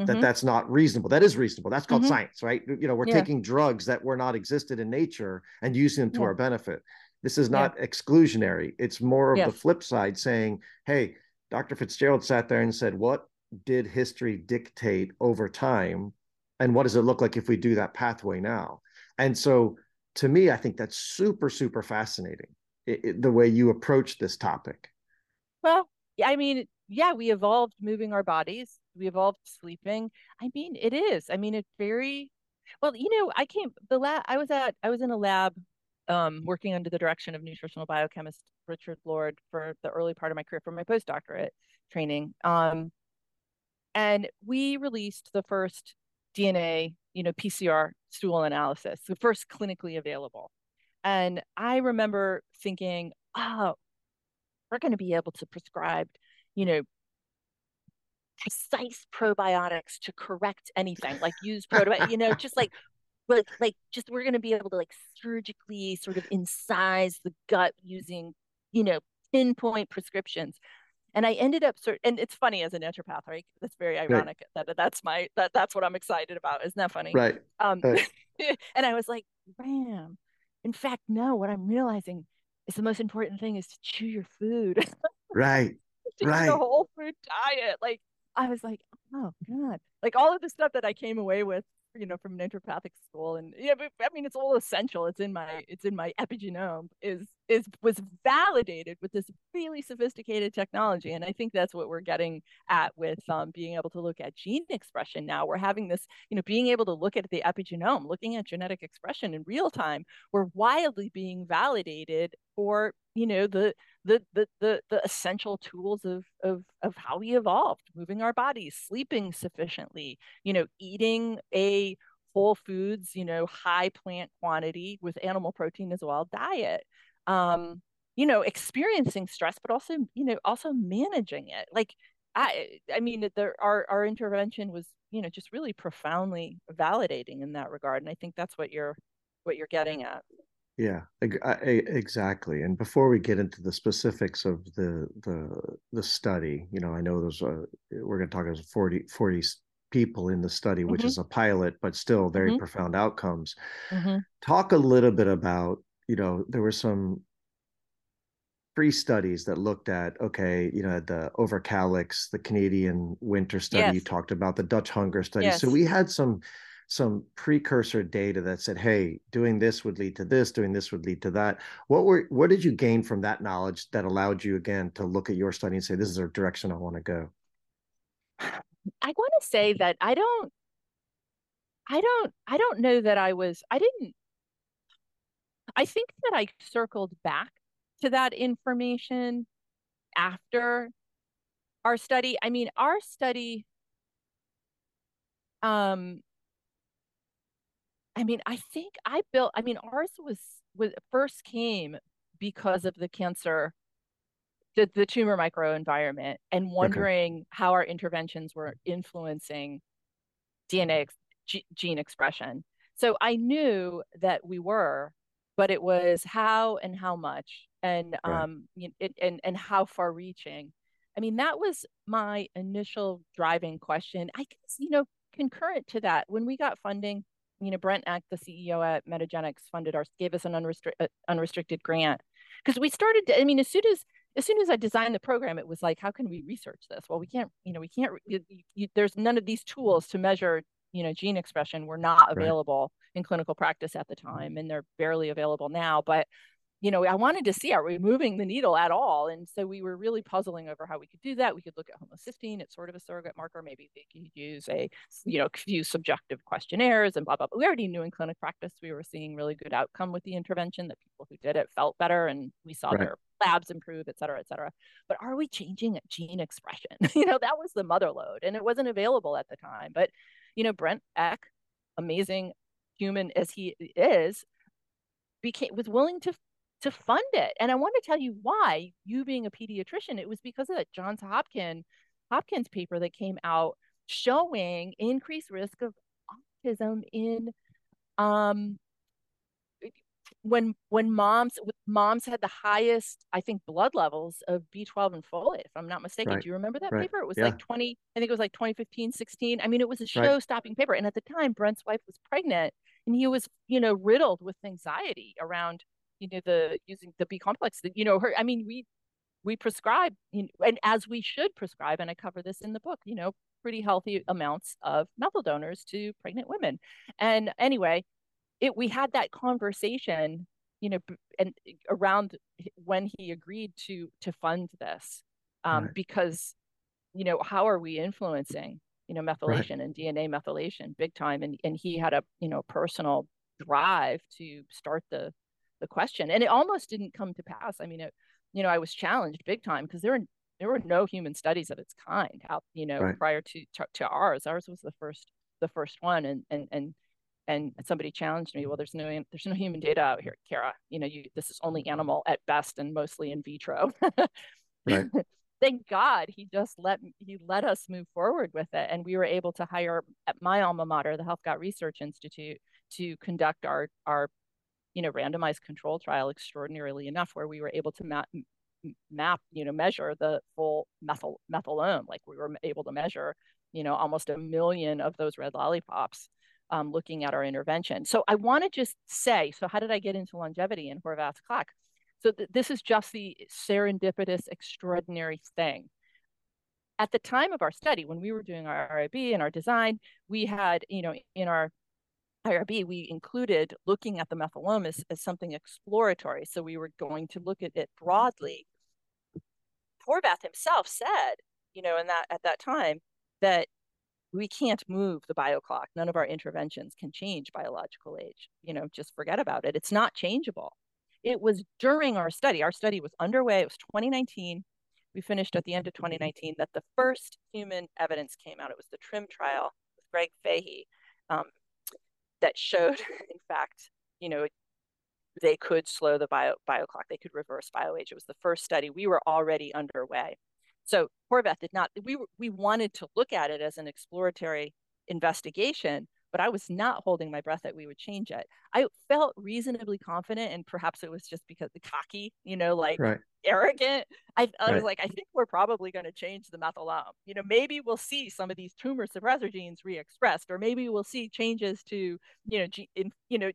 Speaker 1: mm-hmm. that that's not reasonable that is reasonable that's called mm-hmm. science right you know we're yeah. taking drugs that were not existed in nature and using them to yeah. our benefit this is not yeah. exclusionary it's more of yes. the flip side saying hey dr fitzgerald sat there and said what did history dictate over time? And what does it look like if we do that pathway now? And so to me i think that's super super fascinating it, it, the way you approach this topic.
Speaker 2: Well i mean yeah we evolved moving our bodies. We evolved sleeping. I mean it is. I mean it's very well you know i came the lab i was at i was in a lab um, working under the direction of nutritional biochemist richard lord for the early part of my career for my postdoctorate training. Um, and we released the first DNA, you know, PCR stool analysis, the first clinically available. And I remember thinking, oh, we're going to be able to prescribe, you know, precise probiotics to correct anything, like use probiotics, you know, just like but like just we're going to be able to like surgically sort of incise the gut using you know pinpoint prescriptions and I ended up sort and it's funny as a naturopath, right? That's very ironic right. that that's my that that's what I'm excited about. Isn't that funny?
Speaker 1: Right. Um right.
Speaker 2: and I was like, bam. In fact, no, what I'm realizing is the most important thing is to chew your food.
Speaker 1: right. right.
Speaker 2: The whole food diet. Like I was like, oh God. Like all of the stuff that I came away with you know from naturopathic school and yeah but, i mean it's all essential it's in my it's in my epigenome is is was validated with this really sophisticated technology and i think that's what we're getting at with um, being able to look at gene expression now. We're having this you know being able to look at the epigenome looking at genetic expression in real time we're wildly being validated for you know the the the the, the essential tools of of of how we evolved moving our bodies sleeping sufficiently you know eating a whole foods you know high plant quantity with animal protein as well diet um you know experiencing stress but also you know also managing it like i i mean there our our intervention was you know just really profoundly validating in that regard and i think that's what you're what you're getting at
Speaker 1: yeah, exactly. And before we get into the specifics of the the the study, you know, I know there's a we're going to talk about 40, 40 people in the study, which mm-hmm. is a pilot, but still very mm-hmm. profound outcomes. Mm-hmm. Talk a little bit about, you know, there were some pre studies that looked at okay you know the Överkalix the canadian winter study yes. you talked about the dutch hunger study yes. so we had some some precursor data that said, "Hey, doing this would lead to this, doing this would lead to that." What were what did you gain from that knowledge that allowed you again to look at your study and say, "This is a direction I want to go"?
Speaker 2: I want to say that I don't I don't I don't know that I was I didn't I think that I circled back to that information after our study. I mean, our study um I mean, I think I built I mean, ours was was first came because of the cancer the, the tumor microenvironment and wondering okay. how our interventions were influencing DNA g- gene expression. So I knew that we were, but it was how and how much and right. um it, and and how far reaching. I mean, that was my initial driving question. I guess, you know, concurrent to that, when we got funding, you know, Brent Eck, the CEO at Metagenics, funded our, gave us an unrestricted, uh, unrestricted grant. Because we started, to, I mean, as soon as, as soon as I designed the program, it was like, how can we research this? Well, we can't, you know, we can't, you, you, there's none of these tools to measure you know gene expression were not available. In clinical practice at the time and they're barely available now but you know i wanted to see are we moving the needle at all? And so we were really puzzling over how we could do that. We could look at homocysteine. It's sort of a surrogate marker. Maybe we could use a you know few subjective questionnaires and blah blah blah. We already knew in clinic practice we were seeing really good outcome with the intervention that people who did it felt better and we saw right. their labs improve et cetera et cetera. But are we changing gene expression? You know that was the mother lode and it wasn't available at the time. But you know, Brent Eck, amazing human as he is, became was willing to to fund it. And I want to tell you why, you being a pediatrician, it was because of that Johns Hopkins Hopkins paper that came out showing increased risk of autism in um when when moms moms had the highest i think blood levels of b12 and folate if i'm not mistaken. Right. do you remember that right. paper? It was yeah. like 20 i think it was like 2015 16 i mean it was a show stopping paper. And at the time brent's wife was pregnant and he was you know riddled with anxiety around you know the using the b complex. That you know her i mean we we prescribe you know, and as we should prescribe and i cover this in the book you know pretty healthy amounts of methyl donors to pregnant women. And anyway it we had that conversation you know and around when he agreed to to fund this um, right. because you know how are we influencing you know methylation right. and dna methylation big time and and he had a you know personal drive to start the the question and it almost didn't come to pass i mean it you know i was challenged big time because there were there were no human studies of its kind out you know right. prior to, to to ours ours was the first the first one and and and and somebody challenged me well there's no there's no human data out here kara. You know you this is only mm-hmm. animal at best and mostly in vitro. Right. thank god he just let he let us move forward with it and we were able to hire at my alma mater the health Helfgott research institute to conduct our our you know randomized control trial extraordinarily enough where we were able to map map you know measure the full methyl methylome. Like we were able to measure you know almost a million of those red lollipops um, looking at our intervention. So I want to just say, so how did I get into longevity in Horvath's clock? So th- this is just the serendipitous, extraordinary thing. At the time of our study, when we were doing our IRB and our design, we had, you know, in our IRB, we included looking at the methylome as, as something exploratory. So we were going to look at it broadly. Horvath himself said, you know, in that at that time, that we can't move the bio clock. None of our interventions can change biological age. You know, just forget about it. It's not changeable. It was during our study, our study was underway, it was 2019. We finished at the end of 2019 that the first human evidence came out. It was the TRIIM trial with Greg Fahy um, that showed, in fact, you know, they could slow the bio, bio clock, they could reverse bio age. It was the first study. We were already underway. So Horvath did not, we, we wanted to look at it as an exploratory investigation, but I was not holding my breath that we would change it. I felt reasonably confident, and perhaps it was just because the cocky, you know, like right. arrogant. I, I right. was like, I think we're probably going to change the methylome. You know, maybe we'll see some of these tumor suppressor genes re-expressed, or maybe we'll see changes to, you know, in, you know,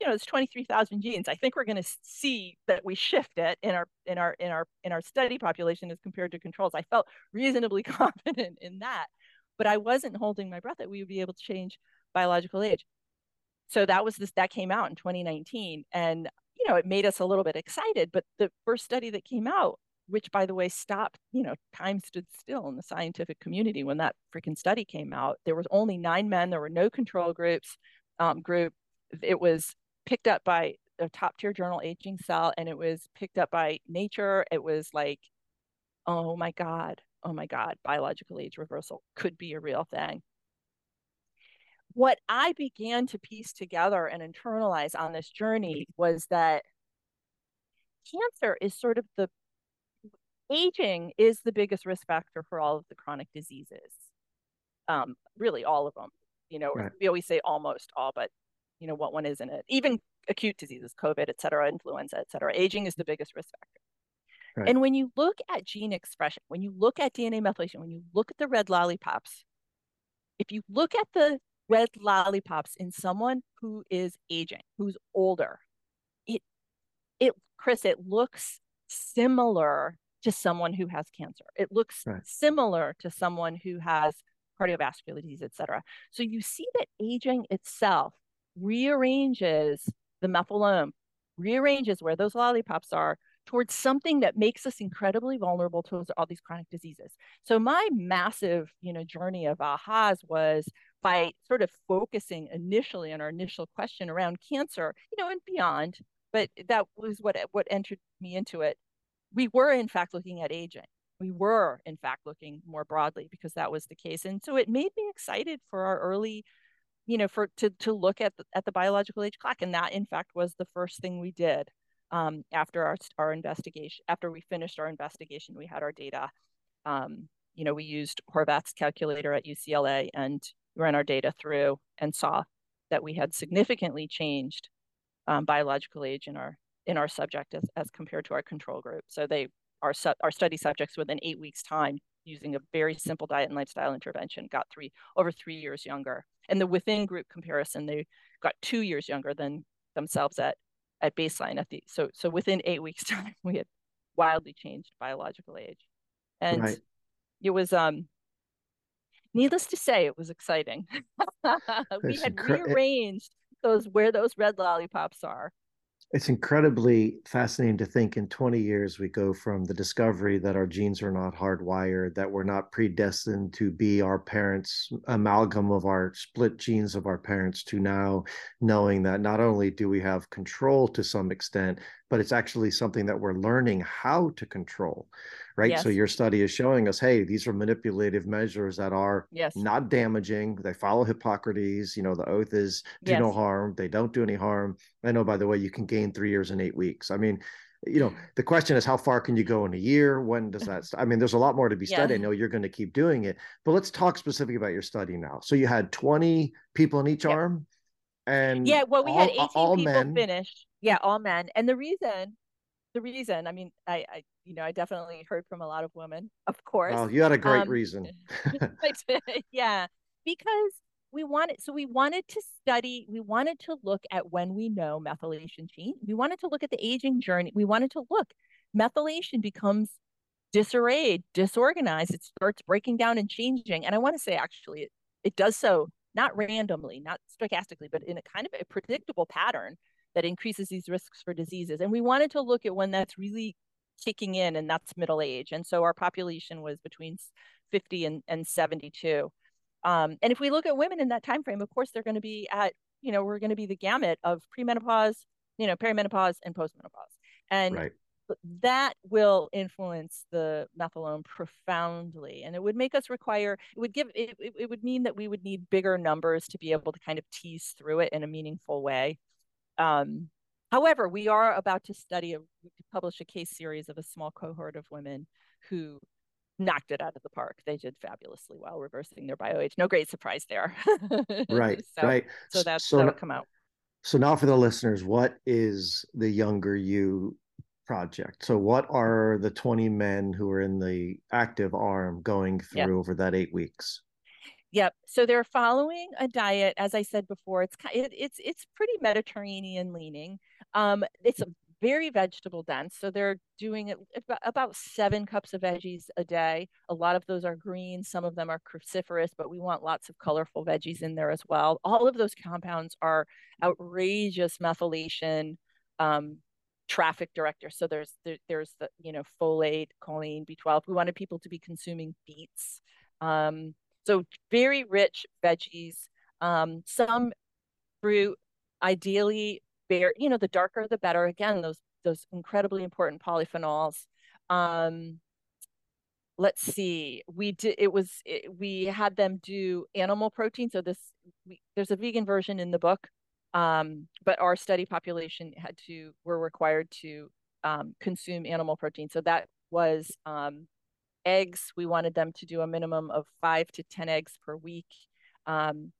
Speaker 2: you know, it's 23,000 genes. I think we're going to see that we shift it in our in our in our in our study population as compared to controls. I felt reasonably confident in that, but I wasn't holding my breath that we would be able to change biological age. So that was this that came out in 2019 and you know, it made us a little bit excited, but the first study that came out which by the way stopped, you know, time stood still in the scientific community when that freaking study came out. There was only nine men, there were no control groups um, group. It was picked up by a top tier journal aging cell and it was picked up by nature. It was like oh my god oh my god biological age reversal could be a real thing. What i began to piece together and internalize on this journey was that cancer is sort of the aging is the biggest risk factor for all of the chronic diseases. Um, really all of them you know right. we always say almost all but you know, what one is in it? Even acute diseases, COVID, et cetera, influenza, et cetera. Aging is the biggest risk factor. Right. And when you look at gene expression, when you look at DNA methylation, when you look at the red lollipops, if you look at the red lollipops in someone who is aging, who's older, it it Chris, it looks similar to someone who has cancer. It looks right. similar to someone who has cardiovascular disease, et cetera. So you see that aging itself rearranges the methylome, rearranges where those lollipops are towards something that makes us incredibly vulnerable to all these chronic diseases. So my massive, you know, journey of ahas was by sort of focusing initially on our initial question around cancer, you know, and beyond, but that was what what entered me into it. We were in fact looking at aging. We were in fact looking more broadly because that was the case. And so it made me excited for our early you know, for to to look at the, at the biological age clock, and that in fact was the first thing we did um, after our our investigation. After we finished our investigation, we had our data. Um, you know, we used Horvath's calculator at UCLA and ran our data through and saw that we had significantly changed um, biological age in our in our subject as, as compared to our control group. So they our our study subjects within eight weeks time using a very simple diet and lifestyle intervention got three over three years younger and the within group comparison, they got two years younger than themselves at at baseline at the so so within eight weeks time we had wildly changed biological age and right. it was um needless to say it was exciting we had rearranged those where those red lollipops are
Speaker 1: it's incredibly fascinating to think in 20 years we go from the discovery that our genes are not hardwired, that we're not predestined to be our parents' amalgam of our split genes of our parents, to now knowing that not only do we have control to some extent, but it's actually something that we're learning how to control right yes. so your study is showing us hey these are manipulative measures that are yes. not damaging they follow hippocrates you know the oath is do yes. no harm they don't do any harm i know by the way you can gain three years in eight weeks i mean you know the question is how far can you go in a year when does that st- i mean there's a lot more to be studied yeah. i know you're going to keep doing it but let's talk specifically about your study now so you had 20 people in each arm and
Speaker 2: yeah well we all, had 18 all people men. finish yeah all men and the reason the reason i mean I, I you know i definitely heard from a lot of women of course
Speaker 1: oh you had a great um, reason.
Speaker 2: Yeah because we wanted so we wanted to study we wanted to look at when we know methylation change we wanted to look at the aging journey we wanted to look methylation becomes disarrayed disorganized it starts breaking down and changing and i want to say actually it, it does so not randomly not stochastically but in a kind of a predictable pattern that increases these risks for diseases. And we wanted to look at one that's really kicking in, and that's middle age. And so our population was between 50 and, and 72. Um, and if we look at women in that time frame, of course, they're going to be at, you know, we're going to be the gamut of premenopause, you know, perimenopause and postmenopause. And right. that will influence the methylome profoundly. And it would make us require, it would give, it, it, it would mean that we would need bigger numbers to be able to kind of tease through it in a meaningful way. Um, however, we are about to study, a, publish a case series of a small cohort of women who knocked it out of the park. They did fabulously well, reversing their bio age. No great surprise there.
Speaker 1: right,
Speaker 2: so,
Speaker 1: right.
Speaker 2: So that's so that'll come out.
Speaker 1: So now for the listeners, what is the Younger You project? So what are the 20 men who are in the active arm going through over that eight weeks?
Speaker 2: Yep. So they're following a diet, as I said before. It's it, it's it's pretty Mediterranean leaning. Um, it's a very vegetable dense. So they're doing about seven cups of veggies a day. A lot of those are green, some of them are cruciferous, but we want lots of colorful veggies in there as well. All of those compounds are outrageous methylation um, traffic directors. So there's there, there's the you know folate, choline, B12. We wanted people to be consuming beets. Um, so very rich veggies. Um, some fruit, ideally bare, you know, the darker the better. Again, those those incredibly important polyphenols. Um, let's see, we did. It was it, we had them do animal protein. So this we, there's a vegan version in the book, um, but our study population had to were required to um, consume animal protein. So that was um, eggs. We wanted them to do a minimum of five to ten eggs per week, um,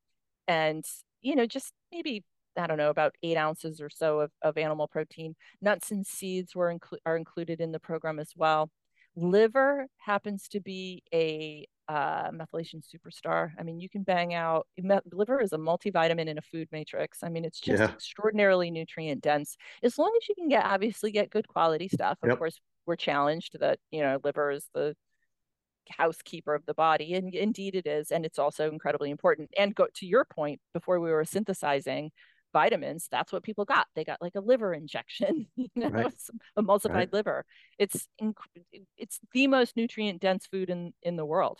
Speaker 2: and you know just maybe I don't know, about eight ounces or so of, of animal protein. Nuts and seeds were inclu- are included in the program as well. Liver happens to be a uh, methylation superstar. I mean, you can bang out liver is a multivitamin in a food matrix. I mean, it's just yeah. extraordinarily nutrient dense. As long as you can get obviously get good quality stuff. Of yep. course, we're challenged that you know liver is the housekeeper of the body and indeed it is and it's also incredibly important and go to your point before we were synthesizing vitamins, that's what people got. They got like a liver injection, you know, right. emulsified right. liver. It's inc- it's the most nutrient dense food in in the world.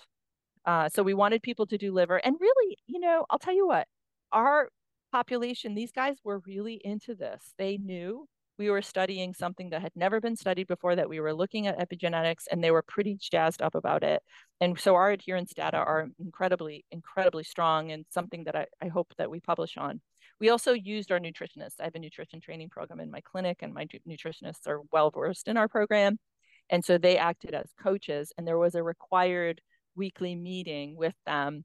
Speaker 2: Uh, so we wanted people to do liver, and really, you know, I'll tell you what, our population, these guys were really into this. They knew we were studying something that had never been studied before, that we were looking at epigenetics, and they were pretty jazzed up about it. And so our adherence data are incredibly, incredibly strong and something that I, I hope that we publish on. We also used our nutritionists. I have a nutrition training program in my clinic, and my nutritionists are well versed in our program. And so they acted as coaches, and there was a required weekly meeting with them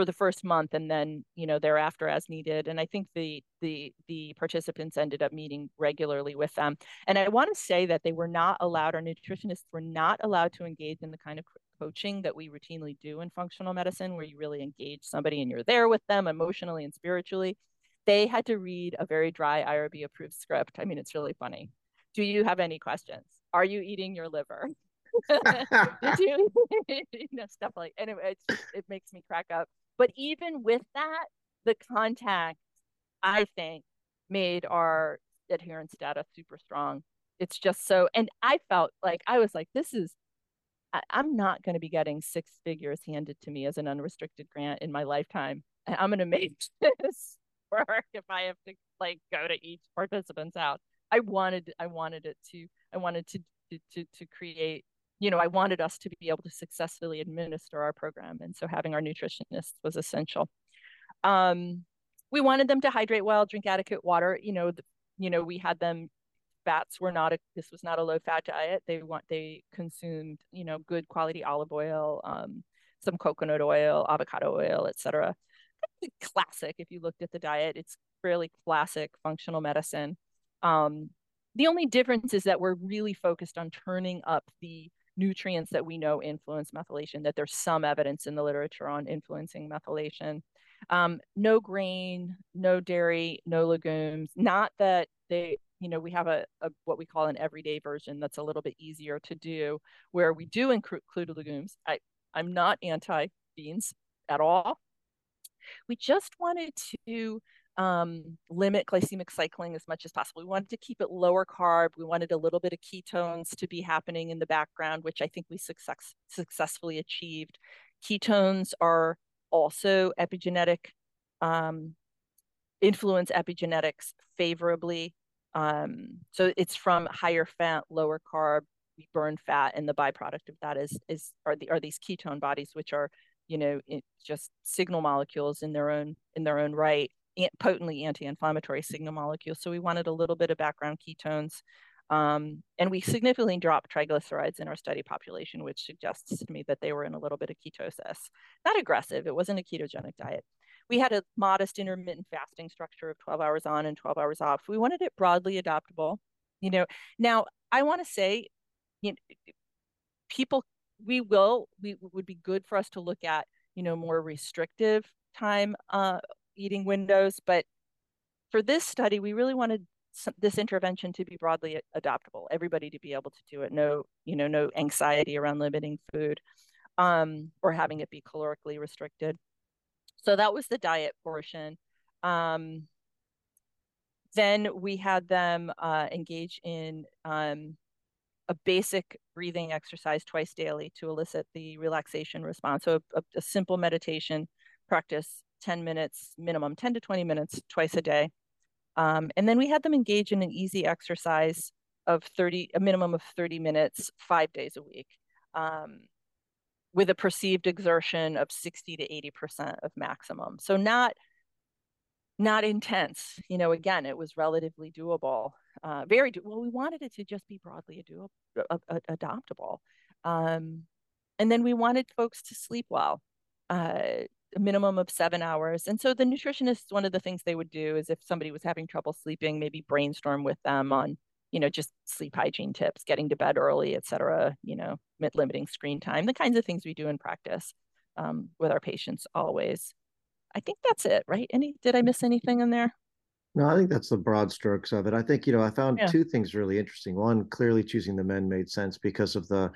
Speaker 2: for the first month and then you know thereafter as needed and i think the the the participants ended up meeting regularly with them and i want to say that they were not allowed our nutritionists were not allowed to engage in the kind of coaching that we routinely do in functional medicine where you really engage somebody and you're there with them emotionally and spiritually they had to read a very dry IRB approved script. I mean, it's really funny. Do you have any questions? Are you eating your liver? Did you? you know, stuff like anyway, it makes me crack up. But even with that, the contact, I think, made our adherence data super strong. It's just so, and I felt like I was like, this is I, am not going to be getting six figures handed to me as an unrestricted grant in my lifetime. I'm going to make this work if I have to like go to each participant's house. I wanted I wanted it to I wanted to to to, to create you know I wanted us to be able to successfully administer our program and so having our nutritionists was essential. Um, we wanted them to hydrate well, drink adequate water. You know, the, you know we had them fats were not a this was not a low fat diet. They want they consumed you know good quality olive oil, um, some coconut oil, avocado oil, etc classic if you looked at the diet. It's fairly classic functional medicine. Um, the only difference is that we're really focused on turning up the nutrients that we know influence methylation, that there's some evidence in the literature on influencing methylation. Um, no grain, no dairy, no legumes. Not that they, you know, we have a, a, what we call an everyday version that's a little bit easier to do, where we do include legumes. I, I'm not anti beans at all. We just wanted to um, limit glycemic cycling as much as possible. We wanted to keep it lower carb. We wanted a little bit of ketones to be happening in the background, which I think we success successfully achieved. Ketones are also epigenetic, um, influence epigenetics favorably. Um, so it's from higher fat, lower carb, we burn fat, and the byproduct of that is is are the are these ketone bodies, which are you know just signal molecules in their own in their own right potently anti-inflammatory signal molecules so we wanted a little bit of background ketones um, and we significantly dropped triglycerides in our study population which suggests to me that they were in a little bit of ketosis. Not aggressive it wasn't a ketogenic diet. We had a modest intermittent fasting structure of 12 hours on and 12 hours off. We wanted it broadly adoptable. You know now i want to say you know, people we will we would be good for us to look at you know more restrictive time uh, eating windows but for this study we really wanted this intervention to be broadly adoptable, everybody to be able to do it. No, you know, no anxiety around limiting food um, or having it be calorically restricted. So that was the diet portion. Um, then we had them uh, engage in um, a basic breathing exercise twice daily to elicit the relaxation response. So a, a simple meditation practice, 10 minutes minimum, 10 to 20 minutes twice a day. Um, and then we had them engage in an easy exercise of 30, a minimum of 30 minutes, five days a week, um, with a perceived exertion of 60 to 80% of maximum. So not, not intense. You know, again, it was relatively doable. Uh, very do- well. We wanted it to just be broadly doable, adoptable, um, and then we wanted folks to sleep well. Uh, a minimum of seven hours. And so the nutritionist, one of the things they would do is if somebody was having trouble sleeping, maybe brainstorm with them on, you know, just sleep hygiene tips, getting to bed early, et cetera, you know, limiting screen time, the kinds of things we do in practice um, with our patients always. I think that's it, right? Any, did I miss anything in there?
Speaker 1: No, I think that's the broad strokes of it. I think, you know, I found yeah. two things really interesting. One, clearly choosing the men made sense because of the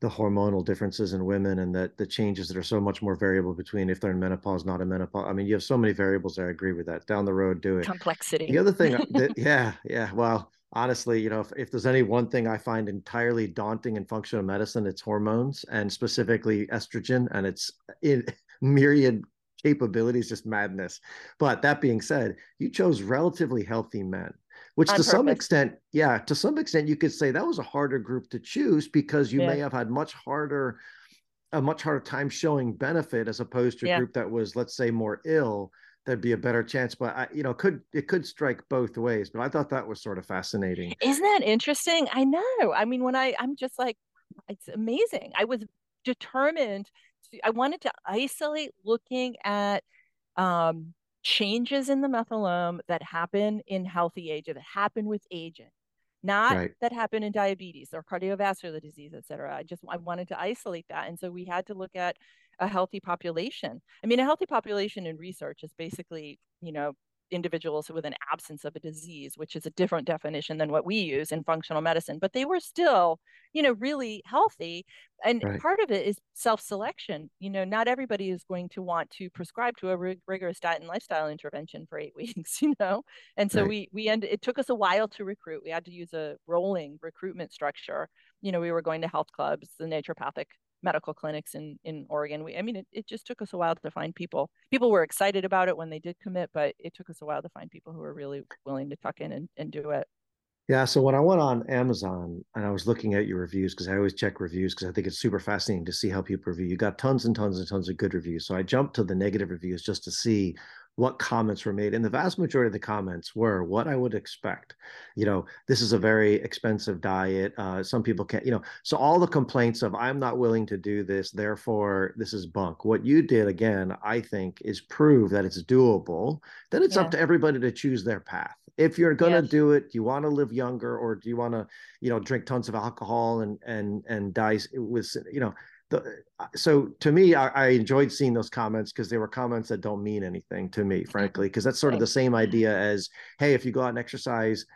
Speaker 1: the hormonal differences in women and that the changes that are so much more variable between if they're in menopause, not in menopause. I mean, you have so many variables there. I agree with that. Down the road, do it.
Speaker 2: Complexity.
Speaker 1: The other thing, uh, that, yeah, yeah. Well, honestly, you know, if, if there's any one thing I find entirely daunting in functional medicine, it's hormones and specifically estrogen and its in eh, myriad capabilities, just madness. But that being said, you chose relatively healthy men which to purpose. some extent yeah to some extent you could say that was a harder group to choose because you yeah. may have had much harder a much harder time showing benefit as opposed to a yeah. group that was let's say more ill there'd be a better chance but I, you know could it could strike both ways but i thought that was sort of fascinating
Speaker 2: isn't that interesting i know i mean when i i'm just like it's amazing i was determined to, i wanted to isolate looking at um changes in the methylome that happen in healthy age, that happen with aging, not right. that happen in diabetes or cardiovascular disease, et cetera. I just I wanted to isolate that. And so we had to look at a healthy population. I mean, a healthy population in research is basically, you know, individuals with an absence of a disease, which is a different definition than what we use in functional medicine, but they were still, you know, really healthy. And right. part of it is self selection. You know, not everybody is going to want to prescribe to a rig- rigorous diet and lifestyle intervention for eight weeks, you know? And so right. we, we end, it took us a while to recruit. We had to use a rolling recruitment structure. You know, we were going to health clubs, the naturopathic medical clinics in in Oregon. We I mean it, it just took us a while to find people. People were excited about it when they did commit, but it took us a while to find people who were really willing to tuck in and, and do it.
Speaker 1: Yeah. So when I went on Amazon and I was looking at your reviews, because I always check reviews because I think it's super fascinating to see how people review. You got tons and tons and tons of good reviews. So I jumped to the negative reviews just to see what comments were made and the vast majority of the comments were what i would expect you know this is a very expensive diet uh, some people can't you know so all the complaints of i'm not willing to do this therefore this is bunk what you did again i think is prove that it's doable then it's yeah. up to everybody to choose their path if you're going to yes. do it do you want to live younger or do you want to you know drink tons of alcohol and and and die with you know the, uh, so to me, I, I, enjoyed seeing those comments because they were comments that don't mean anything to me, frankly, because that's sort of the same idea as, hey, if you go out and exercise,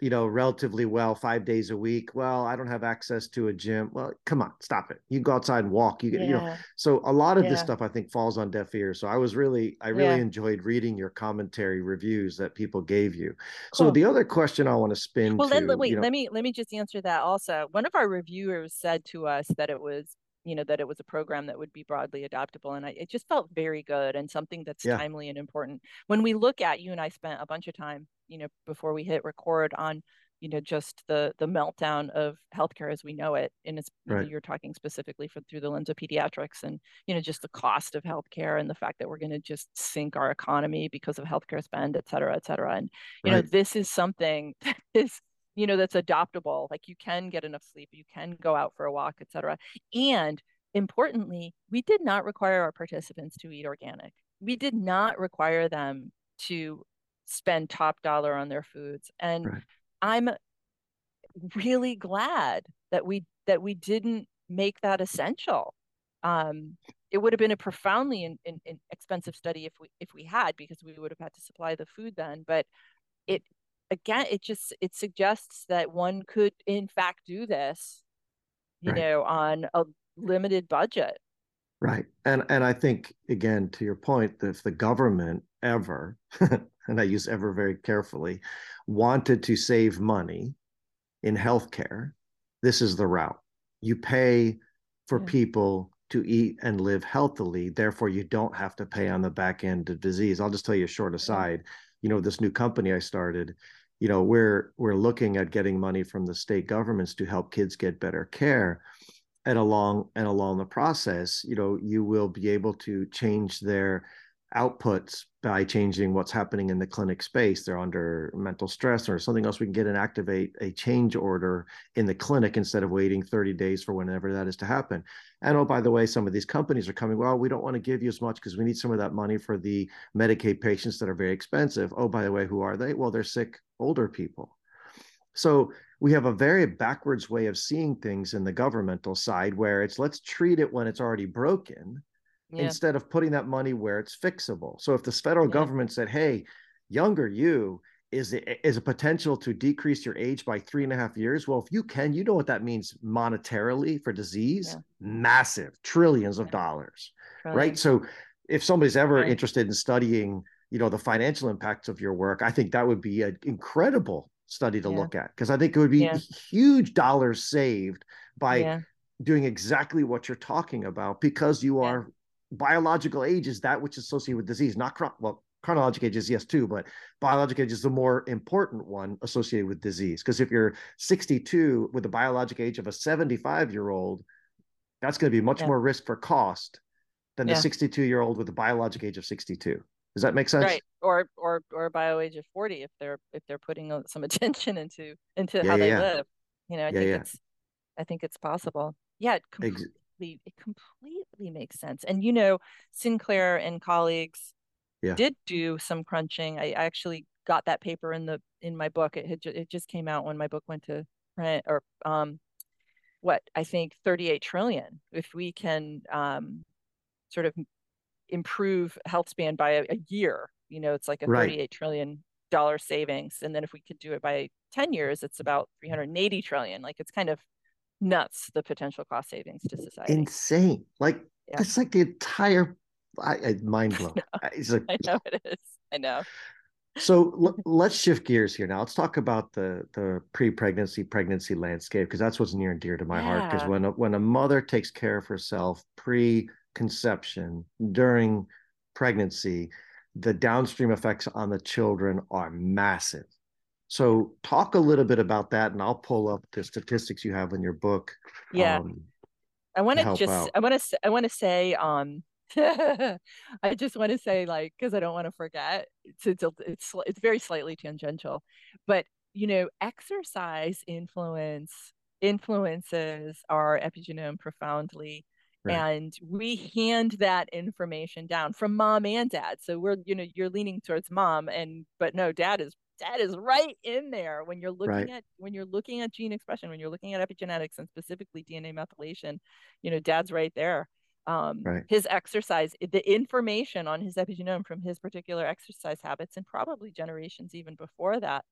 Speaker 1: you know, relatively well five days a week. Well, I don't have access to a gym. Well, come on, stop it. You go outside and walk. You get, yeah. you know. So a lot of yeah. this stuff I think falls on deaf ears. So I was really, I really yeah. enjoyed reading your commentary reviews that people gave you. Cool. So the other question I want to spin.
Speaker 2: Well,
Speaker 1: to,
Speaker 2: then wait, you know, let me let me just answer that also. One of our reviewers said to us that it was you know that it was a program that would be broadly adoptable and I, it just felt very good and something that's yeah. timely and important when we look at you and i spent a bunch of time you know before we hit record on you know just the the meltdown of healthcare as we know it and it's right. you're talking specifically for through the lens of pediatrics and you know just the cost of healthcare and the fact that we're going to just sink our economy because of healthcare spend et cetera et cetera and you right. know this is something that is you know that's adoptable like you can get enough sleep you can go out for a walk etc and importantly we did not require our participants to eat organic. We did not require them to spend top dollar on their foods. And right. i'm really glad that we that we didn't make that essential. Um, it would have been a profoundly in, in, in expensive study if we if we had because we would have had to supply the food then but it again, it just it suggests that one could in fact do this, you right. know, on a limited budget.
Speaker 1: Right. And and I think again to your point, if the government ever, and I use ever very carefully, wanted to save money in healthcare, this is the route. You pay for yeah. people to eat and live healthily, therefore you don't have to pay on the back end of disease. I'll just tell you a short mm. aside. You know, this new company I started, you know, we're we're looking at getting money from the state governments to help kids get better care. And along and along the process you know you will be able to change their outputs by changing what's happening in the clinic space. They're under mental stress or something else we can get and activate a change order in the clinic instead of waiting 30 days for whenever that is to happen. And oh by the way some of these companies are coming well we don't want to give you as much because we need some of that money for the medicaid patients that are very expensive. Oh by the way who are they? Well they're sick older people. So we have a very backwards way of seeing things in the governmental side where it's let's treat it when it's already broken yeah. instead of putting that money where it's fixable. So if the federal yeah. government said, hey, younger you is a, is a potential to decrease your age by three and a half years. Well, if you can, you know what that means monetarily for disease? Yeah. Massive, trillions of dollars, right? So if somebody's ever right. interested in studying, you know, the financial impacts of your work, I think that would be an incredible study to look at because I think it would be huge dollars saved by doing exactly what you're talking about because you are biological age is that which is associated with disease, not chron- well chronologic age is yes too, but biologic age is the more important one associated with disease. Because if you're 62 with the biologic age of a 75 year old, that's going to be much more risk for cost than the 62 year old with the biologic age of 62. Does that make sense?
Speaker 2: Right. Or or or bio age of 40 if they're if they're putting some attention into into yeah, how they yeah. live. You know, I yeah, think it's I think it's possible. Yeah, it completely it completely makes sense. And you know, Sinclair and colleagues did do some crunching. I, I actually got that paper in the in my book. It had ju- it just came out when my book went to print or um what I think 38 trillion if we can um sort of improve health span by a, a year you know it's like a right. 38 trillion dollar savings and then if we could do it by 10 years it's about 380 trillion like it's kind of nuts the potential cost savings to society.
Speaker 1: Insane. Like yeah. it's like the entire I, I mind blown.
Speaker 2: It's like, I know it is. I know.
Speaker 1: So l- let's shift gears here now. Let's talk about the the pre-pregnancy pregnancy landscape because that's what's near and dear to my yeah. heart because when a, when a mother takes care of herself pre conception, during pregnancy, the downstream effects on the children are massive. So, talk a little bit about that, and I'll pull up the statistics you have in your book.
Speaker 2: Yeah, um, I want to just, out. I want to, I want to say, um, I just want to say, like, because I don't want to forget. It's, it's it's it's very slightly tangential, but you know, exercise influence influences our epigenome profoundly Right. And we hand that information down from mom and dad. So we're, you know, you're leaning towards mom and but no, dad is dad is right in there when you're looking right. at when you're looking at gene expression, when you're looking at epigenetics and specifically DNA methylation, you know, dad's right there. Um, right. his exercise, the information on his epigenome from his particular exercise habits and probably generations even before that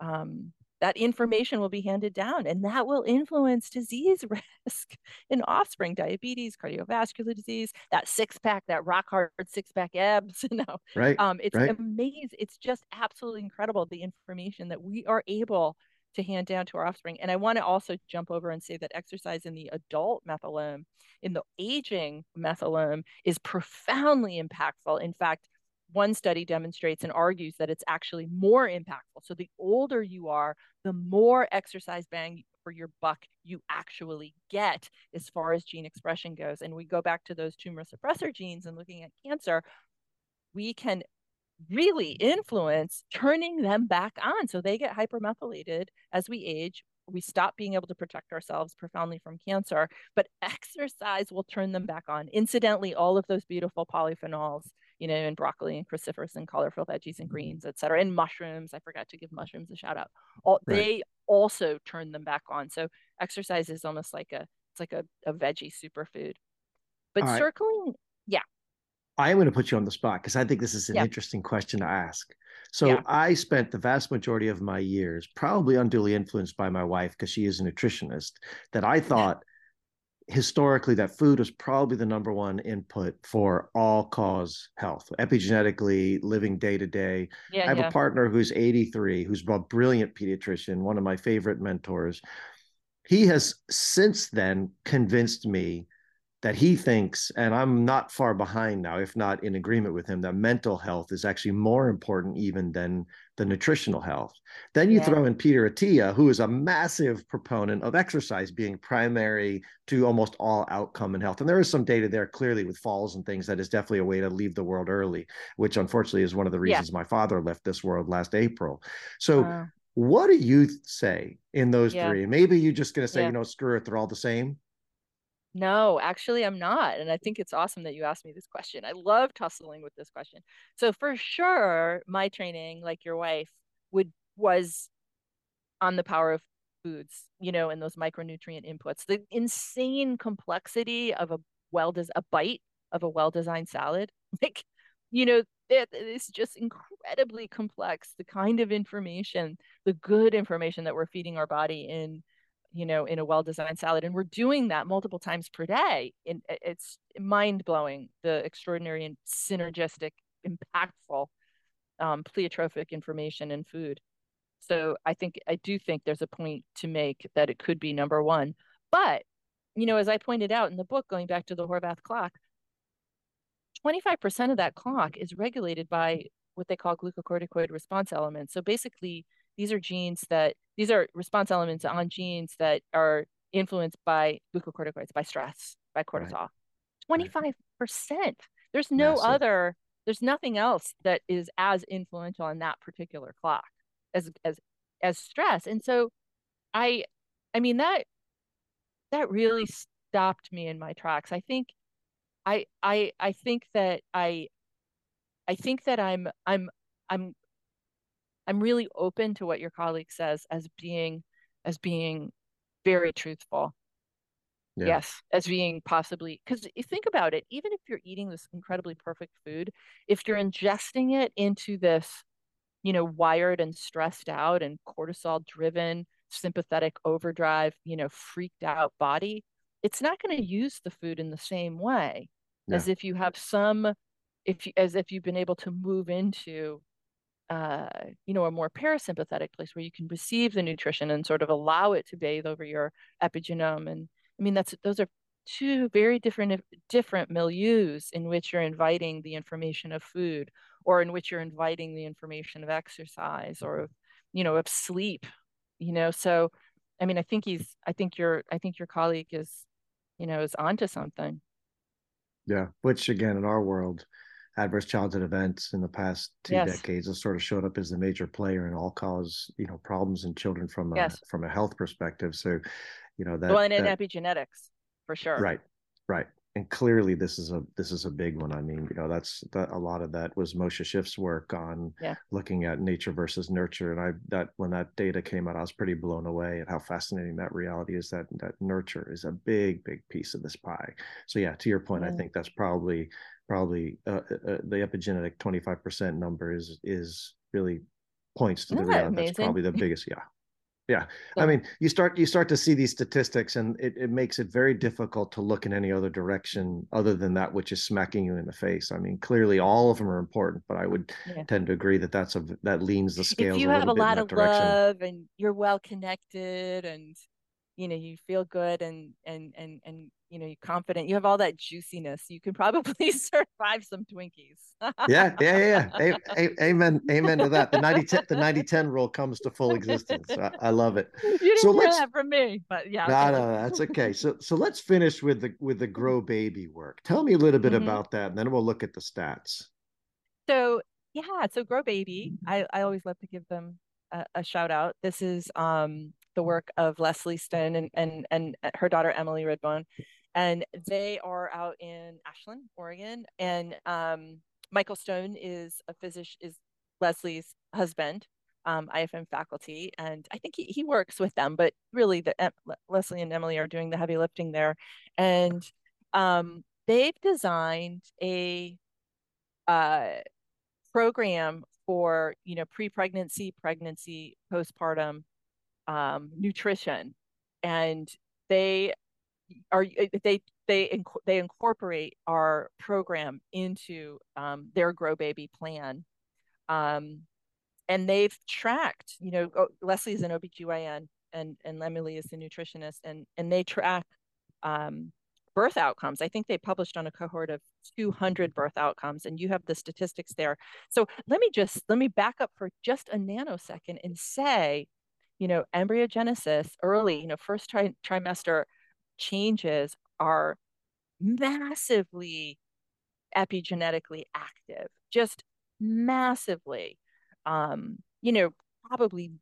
Speaker 2: um, that information will be handed down and that will influence disease risk in offspring diabetes cardiovascular disease that six pack that rock hard six pack abs you know
Speaker 1: right
Speaker 2: um it's
Speaker 1: right.
Speaker 2: amazing it's just absolutely incredible the information that we are able to hand down to our offspring and i want to also jump over and say that exercise in the adult methylome in the aging methylome is profoundly impactful in fact one study demonstrates and argues that it's actually more impactful. So the older you are, the more exercise bang for your buck you actually get as far as gene expression goes. And we go back to those tumor suppressor genes and looking at cancer, we can really influence turning them back on. So they get hypermethylated as we age. We stop being able to protect ourselves profoundly from cancer, but exercise will turn them back on. Incidentally, all of those beautiful polyphenols you know, and broccoli and cruciferous and colorful veggies and mm-hmm. greens, et cetera, and mushrooms. I forgot to give mushrooms a shout out. All, right. They also turn them back on. So exercise is almost like a it's like a, a veggie superfood. But circling, yeah.
Speaker 1: I am going to put you on the spot because I think this is an
Speaker 2: Yeah.
Speaker 1: interesting question to ask. So
Speaker 2: Yeah.
Speaker 1: I spent the vast majority of my years probably unduly influenced by my wife because she is a nutritionist that I thought historically that food was probably the number one input for all cause health epigenetically living day to day I have
Speaker 2: yeah.
Speaker 1: a partner who's 83, who's a brilliant pediatrician, one of my favorite mentors. He has since then convinced me that he thinks, and I'm not far behind now, if not in agreement with him, that mental health is actually more important even than the nutritional health. Then you
Speaker 2: Yeah.
Speaker 1: throw in Peter Attia, who is a massive proponent of exercise being primary to almost all outcome in health. And there is some data there clearly with falls and things that is definitely a way to leave the world early, which unfortunately is one of the
Speaker 2: Yeah.
Speaker 1: reasons my father left this world last April. So
Speaker 2: Wow.
Speaker 1: what do you say in those
Speaker 2: Yeah.
Speaker 1: three? Maybe you're just going to say,
Speaker 2: Yeah.
Speaker 1: you know, screw it, they're all the same.
Speaker 2: No, actually, I'm not. And I think it's awesome that you asked me this question. I love tussling with this question. So for sure, my training, like your wife, would was on the power of foods, you know, and those micronutrient inputs. The insane complexity of a well des a bite of a well-designed salad. Like, you know, it, it's just incredibly complex. The kind of information, the good information that we're feeding our body in you know, in a well-designed salad. And we're doing that multiple times per day. And it's mind-blowing, the extraordinary and synergistic, impactful um, pleiotropic information in food. So I think I do think there's a point to make that it could be number one. But, you know, as I pointed out in the book, going back to the Horvath clock, 25% of that clock is regulated by what they call glucocorticoid response elements. So basically, these are genes that these are response elements on genes that are influenced by glucocorticoids, by stress, by cortisol. 25%. There's no
Speaker 1: Massive.
Speaker 2: other, there's nothing else that is as influential on that particular clock as as as stress. And so I I mean that that really stopped me in my tracks. I think I I I think that I I think that I'm I'm I'm I'm really open to what your colleague says as being as being very truthful.
Speaker 1: Yeah.
Speaker 2: Yes, as being possibly because you think about it, even if you're eating this incredibly perfect food, if you're ingesting it into this, you know, wired and stressed out and cortisol driven, sympathetic overdrive, you know, freaked out body, it's not going to use the food in the same way as if you have some if you as if you've been able to move into uh, you know, a more parasympathetic place where you can receive the nutrition and sort of allow it to bathe over your epigenome. And I mean, that's those are two very different different milieus in which you're inviting the information of food, or in which you're inviting the information of exercise, or of you know, of sleep. You know, so I mean, I think he's, I think your, I think your colleague is, you know, is onto something.
Speaker 1: Yeah. Which again, in our world, adverse childhood events in the past two
Speaker 2: Yes.
Speaker 1: decades has sort of showed up as the major player in all cause, you know, problems in children from a
Speaker 2: Yes.
Speaker 1: from a health perspective. So, you know, that,
Speaker 2: well, and in
Speaker 1: that
Speaker 2: epigenetics, for sure.
Speaker 1: right, right. And clearly this is a this is a big one. I mean, you know, that's that a lot of that was Moshe Szyf's work on
Speaker 2: Yeah.
Speaker 1: looking at nature versus nurture. And I that when that data came out, I was pretty blown away at how fascinating that reality is that that nurture is a big, big piece of this pie. So yeah, to your point, I
Speaker 2: mm-hmm.
Speaker 1: think that's probably probably uh, uh, the epigenetic 25% number is is really points to the
Speaker 2: Isn't that
Speaker 1: reality that's probably the biggest yeah. Yeah. I mean you start you start to see these statistics and it, it makes it very difficult to look in any other direction other than that which is smacking you in the face. I mean clearly all of them are important but i would
Speaker 2: Yeah.
Speaker 1: tend to agree that that's a that leans the scales
Speaker 2: if you
Speaker 1: a
Speaker 2: have a lot of
Speaker 1: direction.
Speaker 2: love and you're well connected and you know you feel good and and and and you know you're confident you have all that juiciness you can probably survive some twinkies
Speaker 1: yeah yeah yeah, yeah. A- a- amen amen to that the 90 10 the 90 10 rule comes to full existence i, I love it
Speaker 2: you didn't
Speaker 1: So let's-
Speaker 2: that from me but yeah
Speaker 1: No, no, that's okay. So, so let's finish with the with the grow baby work. Tell me a little bit
Speaker 2: Mhm.
Speaker 1: about that, and then we'll look at the stats.
Speaker 2: So yeah, so Grow Baby, I, I always love to give them a, a shout out. This is um the work of Leslie Stone and and and her daughter Emily Redbone, and they are out in Ashland, Oregon. And um, Michael Stone is a physician, is Leslie's husband, um, IFM faculty, and I think he, he works with them. But really, the Leslie and Emily are doing the heavy lifting there, and um, they've designed a uh, program for you know pre-pregnancy, pregnancy, postpartum um, nutrition, and they are they they they incorporate our program into um, their Grow Baby plan. Um, and they've tracked, you know, oh, Leslie is an OBGYN and, and Emily is the nutritionist, and, and they track um, birth outcomes. I think they published on a cohort of 200 birth outcomes, and you have the statistics there. So let me just let me back up for just a nanosecond and say, you know, embryogenesis early, you know, first tri- trimester changes are massively epigenetically active, just massively. Um, you know, probably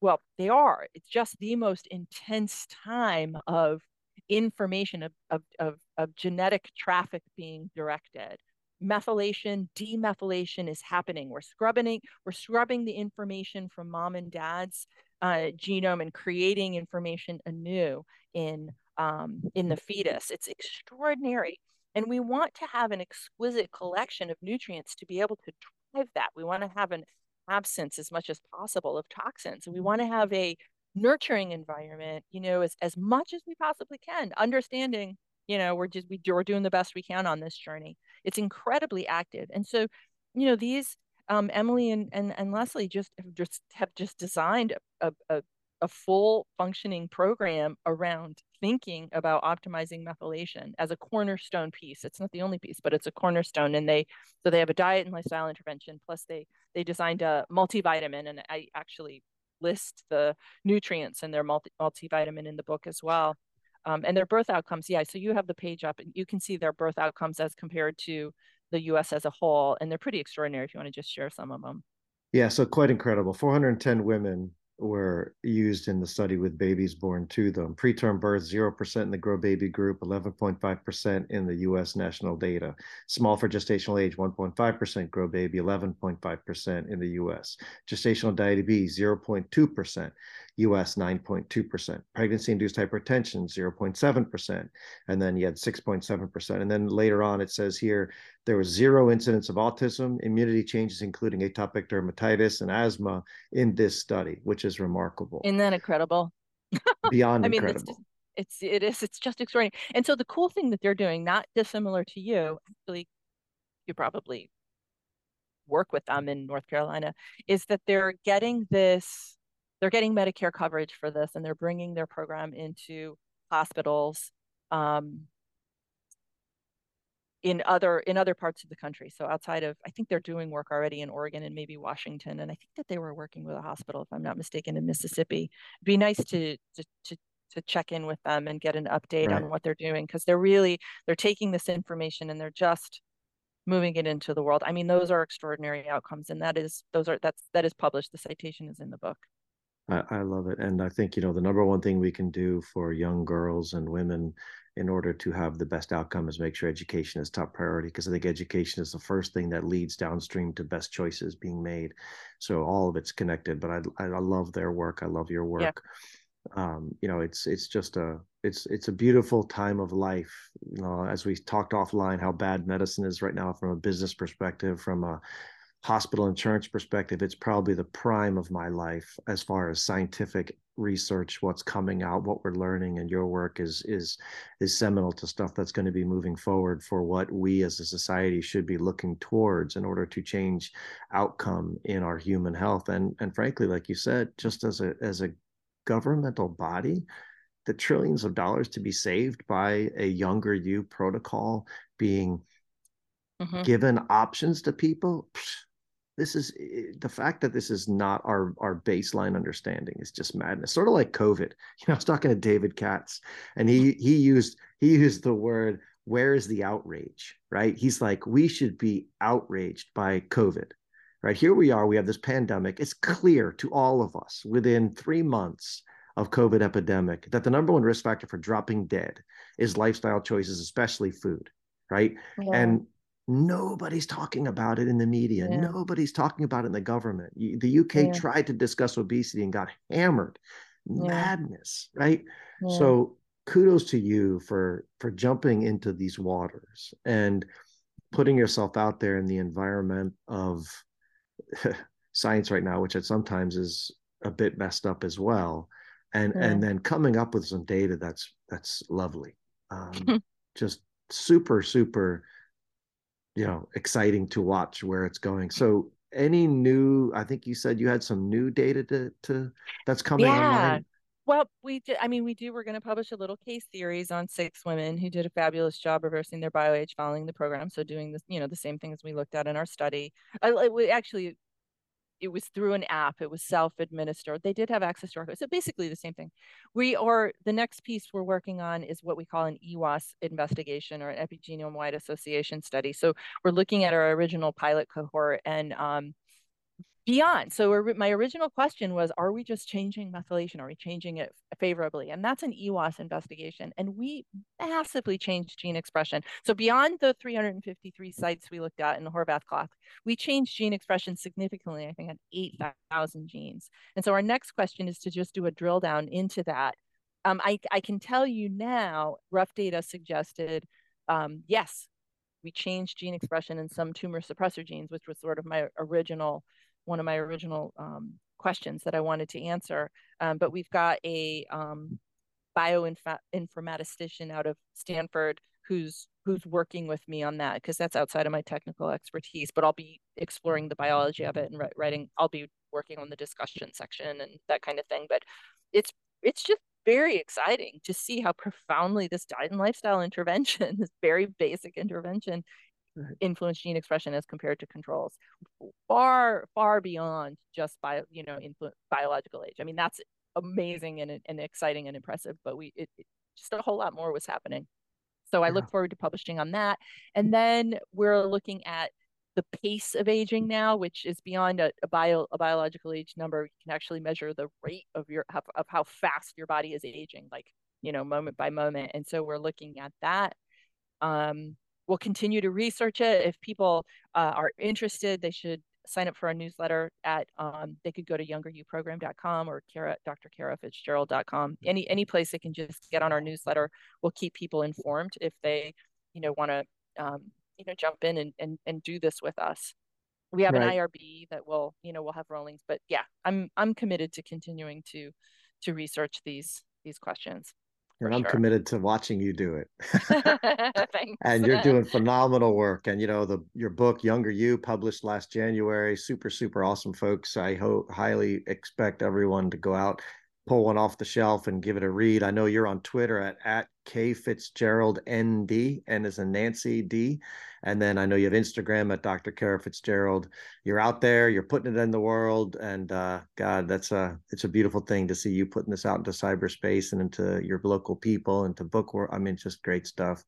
Speaker 2: well, they are. It's just the most intense time of information of, of, of, of genetic traffic being directed methylation demethylation is happening we're scrubbing we're scrubbing the information from mom and dad's uh, genome and creating information anew in um, in the fetus it's extraordinary and we want to have an exquisite collection of nutrients to be able to drive that we want to have an absence as much as possible of toxins And we want to have a nurturing environment, you know, as, as much as we possibly can, understanding, you know, we're just, we, we're doing the best we can on this journey. It's incredibly active. And so, you know, these, um, Emily and, and, and Leslie just have just have just designed a, a, a full functioning program around thinking about optimizing methylation as a cornerstone piece. It's not the only piece, but it's a cornerstone. And they so they have a diet and lifestyle intervention. Plus they they designed a multivitamin, and I actually list the nutrients in their multi multivitamin in the book as well. Um, and their birth outcomes, yeah. So you have the page up, and you can see their birth outcomes as compared to the U.S. as a whole, and they're pretty extraordinary. If you want to just share some of them.
Speaker 1: Yeah, so quite incredible. 410 women were used in the study with babies born to them. Preterm birth, 0% in the Grow Baby group, 11.5% in the US national data. Small for gestational age, 1.5% Grow Baby, 11.5% in the US. Gestational diabetes, 0.2%. US 9.2%. Pregnancy induced hypertension 0.7%. And then you had 6.7%. And then later on, it says here there was zero incidence of autism, immunity changes, including atopic dermatitis and asthma in this study, which is remarkable.
Speaker 2: Isn't that incredible?
Speaker 1: Beyond I mean, incredible.
Speaker 2: It's, it's it is it's just extraordinary. And so the cool thing that they're doing, not dissimilar to you, actually, you probably work with them in North Carolina, is that they're getting this they're getting Medicare coverage for this and they're bringing their program into hospitals um, in other in other parts of the country. So outside of, I think they're doing work already in Oregon and maybe Washington, and I think that they were working with a hospital, if I'm not mistaken, in Mississippi. It'd be nice to to to, to check in with them and get an update right. on what they're doing because they're really they're taking this information and they're just moving it into the world. I mean, those are extraordinary outcomes, and that is those are that's that is published. The citation is in the book.
Speaker 1: I, I love it. And I think, you know, the number one thing we can do for young girls and women in order to have the best outcome is make sure education is top priority because I think education is the first thing that leads downstream to best choices being made. So all of it's connected. But I I, love their work. I love your work. Yeah. Um, you know, it's it's just a it's it's a beautiful time of life. You know, as we talked offline, how bad medicine is right now from a business perspective, from a hospital insurance perspective, it's probably the prime of my life as far as scientific research, what's coming out, what we're learning, and your work is is is seminal to stuff that's going to be moving forward for what we as a society should be looking towards in order to change outcome in our human health. And and frankly, like you said, just as a as a governmental body, the trillions of dollars to be saved by a younger you protocol being mm-hmm. given options to people. Psh, this is eh, the fact that this is not our our baseline understanding is just madness sort of like covid. You know i was talking to david katz and he he used he used the word where is the outrage? Right? He's like we should be outraged by covid. Right? Here we are we have this pandemic. It's clear to all of us within three months of covid epidemic that the number one risk factor for dropping dead is lifestyle choices especially food. Right? Yeah. and Nobody's talking about it in the media. Yeah. Nobody's talking about it in the government. The UK yeah. tried to discuss obesity and got hammered. Madness, right? So kudos to you for for jumping into these waters and putting yourself out there in the environment of science right now, which at sometimes is a bit messed up as well, and yeah. and then coming up with some data that's that's lovely, um, just super super, you know, exciting to watch where it's going. So any new i think you said you had some new data to, to that's coming yeah. online
Speaker 2: well, we did. I mean, we do. We're going to publish a little case series on six women who did a fabulous job reversing their bioage following the program. So doing this, you know, the same things we looked at in our study. I, we actually, it was through an app. It was self-administered. They did have access to our. code. So basically the same thing. We or the next piece we're working on is what we call an EWAS investigation or an epigenome-wide association study. So we're looking at our original pilot cohort and um, beyond. So my original question was, are we just changing methylation? Are we changing it favorably? And that's an EWAS investigation. And we massively changed gene expression. So beyond the 353 sites we looked at in the Horvath clock, we changed gene expression significantly, I think at 8,000 genes. And so our next question is to just do a drill down into that. Um, I, I can tell you now, rough data suggested, um, yes, we changed gene expression in some tumor suppressor genes, which was sort of my original one of my original um, questions that I wanted to answer. Um, but we've got a um, bioinformatician out of Stanford who's who's working with me on that because that's outside of my technical expertise. But I'll be exploring the biology of it and writing. I'll be working on the discussion section and that kind of thing. But it's it's just very exciting to see how profoundly this diet and lifestyle intervention, this very basic intervention, influence gene expression as compared to controls far far beyond just bio you know influ- biological age. I mean that's amazing and, and exciting and impressive but we it, it, just a whole lot more was happening. So i yeah. look forward to publishing on that. And then we're looking at the pace of aging now which is beyond a, a bio a biological age number. You can actually measure the rate of your of, of how fast your body is aging like you know moment by moment. And so we're looking at that. Um we'll continue to research it. If people uh, are interested, they should sign up for our newsletter at um, they could go to younger-you-program.com or Kara, Dr. Kara Fitzgerald.com. Any any place they can just get on our newsletter. We'll keep people informed if they, you know, want to um, you know jump in and, and and do this with us. We have right. an IRB that will, you know, we'll have rollings. But yeah, I'm I'm committed to continuing to to research these these questions
Speaker 1: and I'm sure. committed to watching you do it. and you're doing phenomenal work. And you know, the your book, Younger You, published last January, super, super awesome, folks. I hope highly expect everyone to go out pull one off the shelf and give it a read. I know you're on Twitter at, at K Fitzgerald ND, N is a Nancy D. And then I know you have Instagram at Dr. Kara Fitzgerald. You're out there, you're putting it in the world. And uh, God, that's a it's a beautiful thing to see you putting this out into cyberspace and into your local people, into book work. I mean, just great stuff.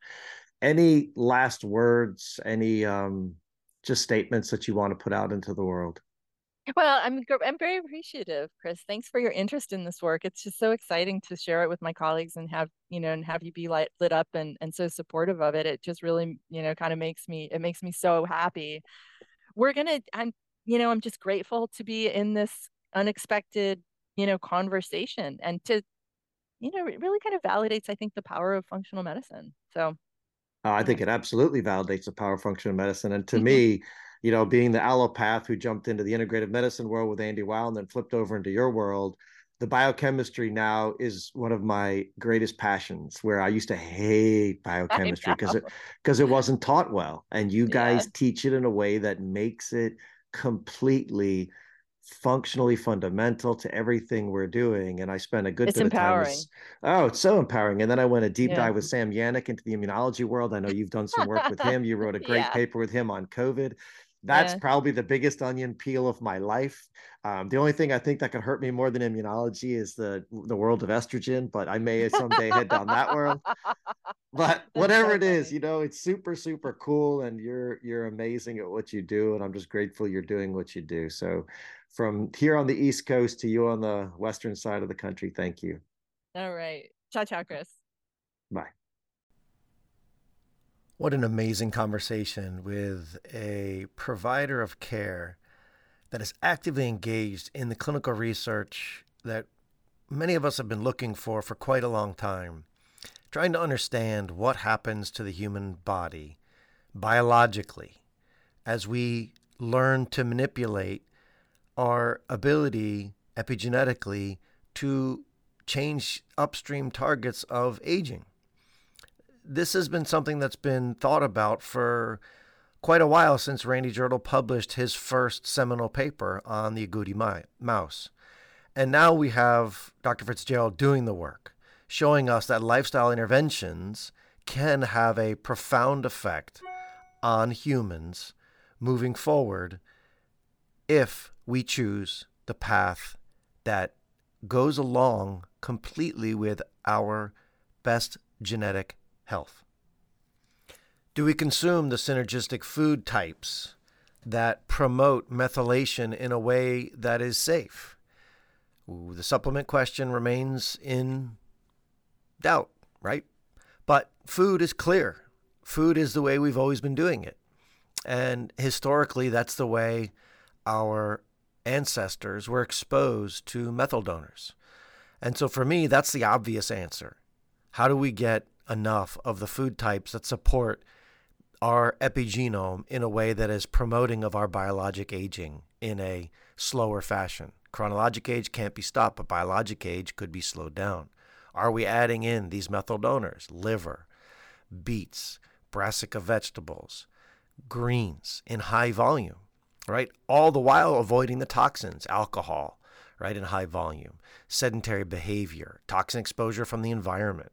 Speaker 1: Any last words, any um just statements that you want to put out into the world?
Speaker 2: Well, I'm I'm very appreciative, Chris. Thanks for your interest in this work. It's just so exciting to share it with my colleagues and have you know and have you be light, lit up and and so supportive of it. It just really you know kind of makes me it makes me so happy. We're gonna I'm you know I'm just grateful to be in this unexpected you know conversation and to you know it really kind of validates I think the power of functional medicine. So.
Speaker 1: Uh, I think it absolutely validates the power of functional medicine, and to mm-hmm. me you know, being the allopath who jumped into the integrative medicine world with Andy Weil and then flipped over into your world, the biochemistry now is one of my greatest passions where I used to hate biochemistry because it because it wasn't taught well. And you guys yeah. teach it in a way that makes it completely functionally fundamental to everything we're doing. And I spent a good
Speaker 2: it's
Speaker 1: bit
Speaker 2: empowering.
Speaker 1: of time. oh, it's so empowering. And then I went a deep yeah. dive with Sam Yanuck into the immunology world. I know you've done some work with him. You wrote a great yeah. paper with him on COVID that's yeah. probably the biggest onion peel of my life. Um, the only thing I think that could hurt me more than immunology is the the world of estrogen, but I may someday head down that world. But whatever so it is, you know, it's super super cool, and you're you're amazing at what you do, and I'm just grateful you're doing what you do. So, from here on the East Coast to you on the western side of the country, thank you.
Speaker 2: All right, ciao ciao, Chris.
Speaker 1: Bye. What an amazing conversation with a provider of care that is actively engaged in the clinical research that many of us have been looking for for quite a long time, trying to understand what happens to the human body biologically as we learn to manipulate our ability epigenetically to change upstream targets of aging. This has been something that's been thought about for quite a while since Randy Jirtle published his first seminal paper on the agouti mouse. And now we have Dr. Fitzgerald doing the work, showing us that lifestyle interventions can have a profound effect on humans moving forward if we choose the path that goes along completely with our best genetic health. Do we consume the synergistic food types that promote methylation in a way that is safe? Ooh, the supplement question remains in doubt, right? But food is clear. Food is the way we've always been doing it. And historically, that's the way our ancestors were exposed to methyl donors. And so for me, that's the obvious answer. How do we get enough of the food types that support our epigenome in a way that is promoting of our biologic aging in a slower fashion? Chronologic age can't be stopped, but biologic age could be slowed down. Are we adding in these methyl donors? Liver, beets, brassica vegetables, greens in high volume, right? All the while avoiding the toxins, alcohol, right, in high volume, sedentary behavior, toxin exposure from the environment,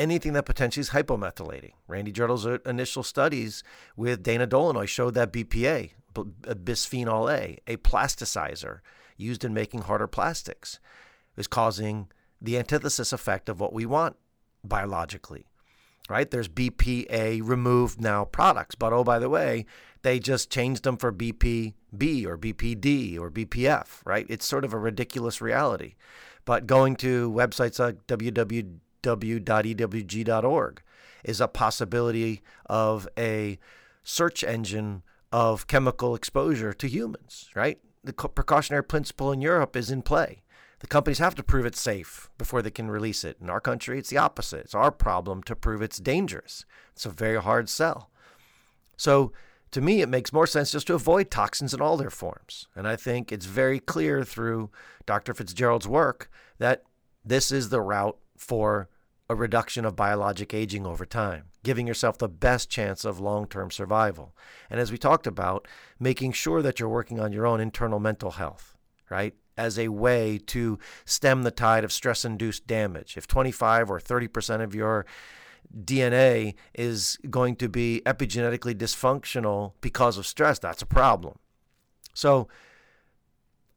Speaker 1: anything that potentially is hypomethylating. Randy Jirtle's uh, initial studies with Dana Dolinoy showed that BPA, uh, bisphenol A, a plasticizer used in making harder plastics, is causing the antithesis effect of what we want biologically right? There's BPA removed now products, but oh, by the way, they just changed them for BPB or BPD or BPF, right? It's sort of a ridiculous reality. But going to websites like www.ewg.org is a possibility of a search engine of chemical exposure to humans, right? The precautionary principle in Europe is in play. The companies have to prove it's safe before they can release it. In our country, it's the opposite. It's our problem to prove it's dangerous. It's a very hard sell. So, to me, it makes more sense just to avoid toxins in all their forms. And I think it's very clear through Dr. Fitzgerald's work that this is the route for a reduction of biologic aging over time, giving yourself the best chance of long term survival. And as we talked about, making sure that you're working on your own internal mental health, right? as a way to stem the tide of stress induced damage. If 25 or 30% of your DNA is going to be epigenetically dysfunctional because of stress, that's a problem. So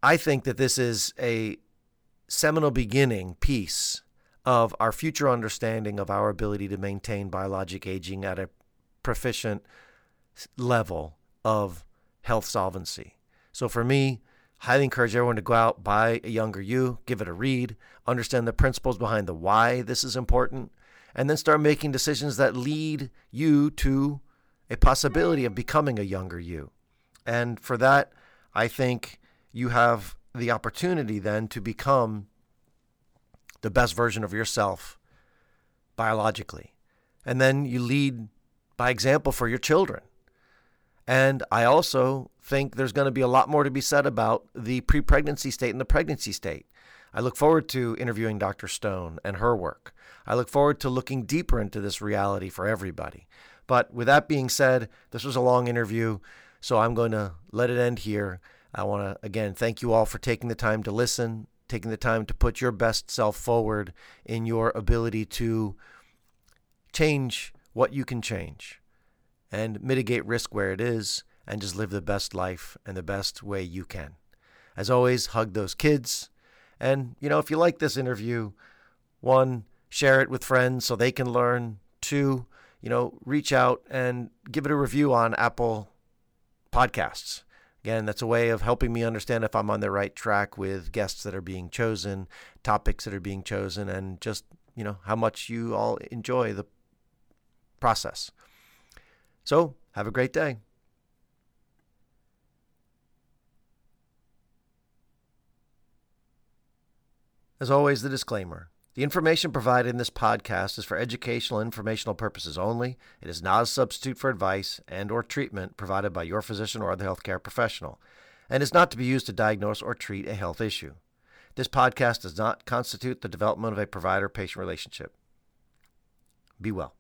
Speaker 1: I think that this is a seminal beginning piece of our future understanding of our ability to maintain biologic aging at a proficient level of health solvency. So for me, highly encourage everyone to go out, buy a younger you, give it a read, understand the principles behind the why this is important, and then start making decisions that lead you to a possibility of becoming a younger you. And for that, I think you have the opportunity then to become the best version of yourself biologically. And then you lead by example for your children. And I also think there's going to be a lot more to be said about the pre pregnancy state and the pregnancy state. I look forward to interviewing Dr. Stone and her work. I look forward to looking deeper into this reality for everybody. But with that being said, this was a long interview, so I'm going to let it end here. I want to, again, thank you all for taking the time to listen, taking the time to put your best self forward in your ability to change what you can change and mitigate risk where it is and just live the best life and the best way you can. As always, hug those kids. And, you know, if you like this interview, one, share it with friends so they can learn. Two, you know, reach out and give it a review on Apple Podcasts. Again, that's a way of helping me understand if I'm on the right track with guests that are being chosen, topics that are being chosen, and just, you know, how much you all enjoy the process. So, have a great day. As always, the disclaimer The information provided in this podcast is for educational and informational purposes only. It is not a substitute for advice and or treatment provided by your physician or other healthcare professional and is not to be used to diagnose or treat a health issue. This podcast does not constitute the development of a provider patient relationship. Be well.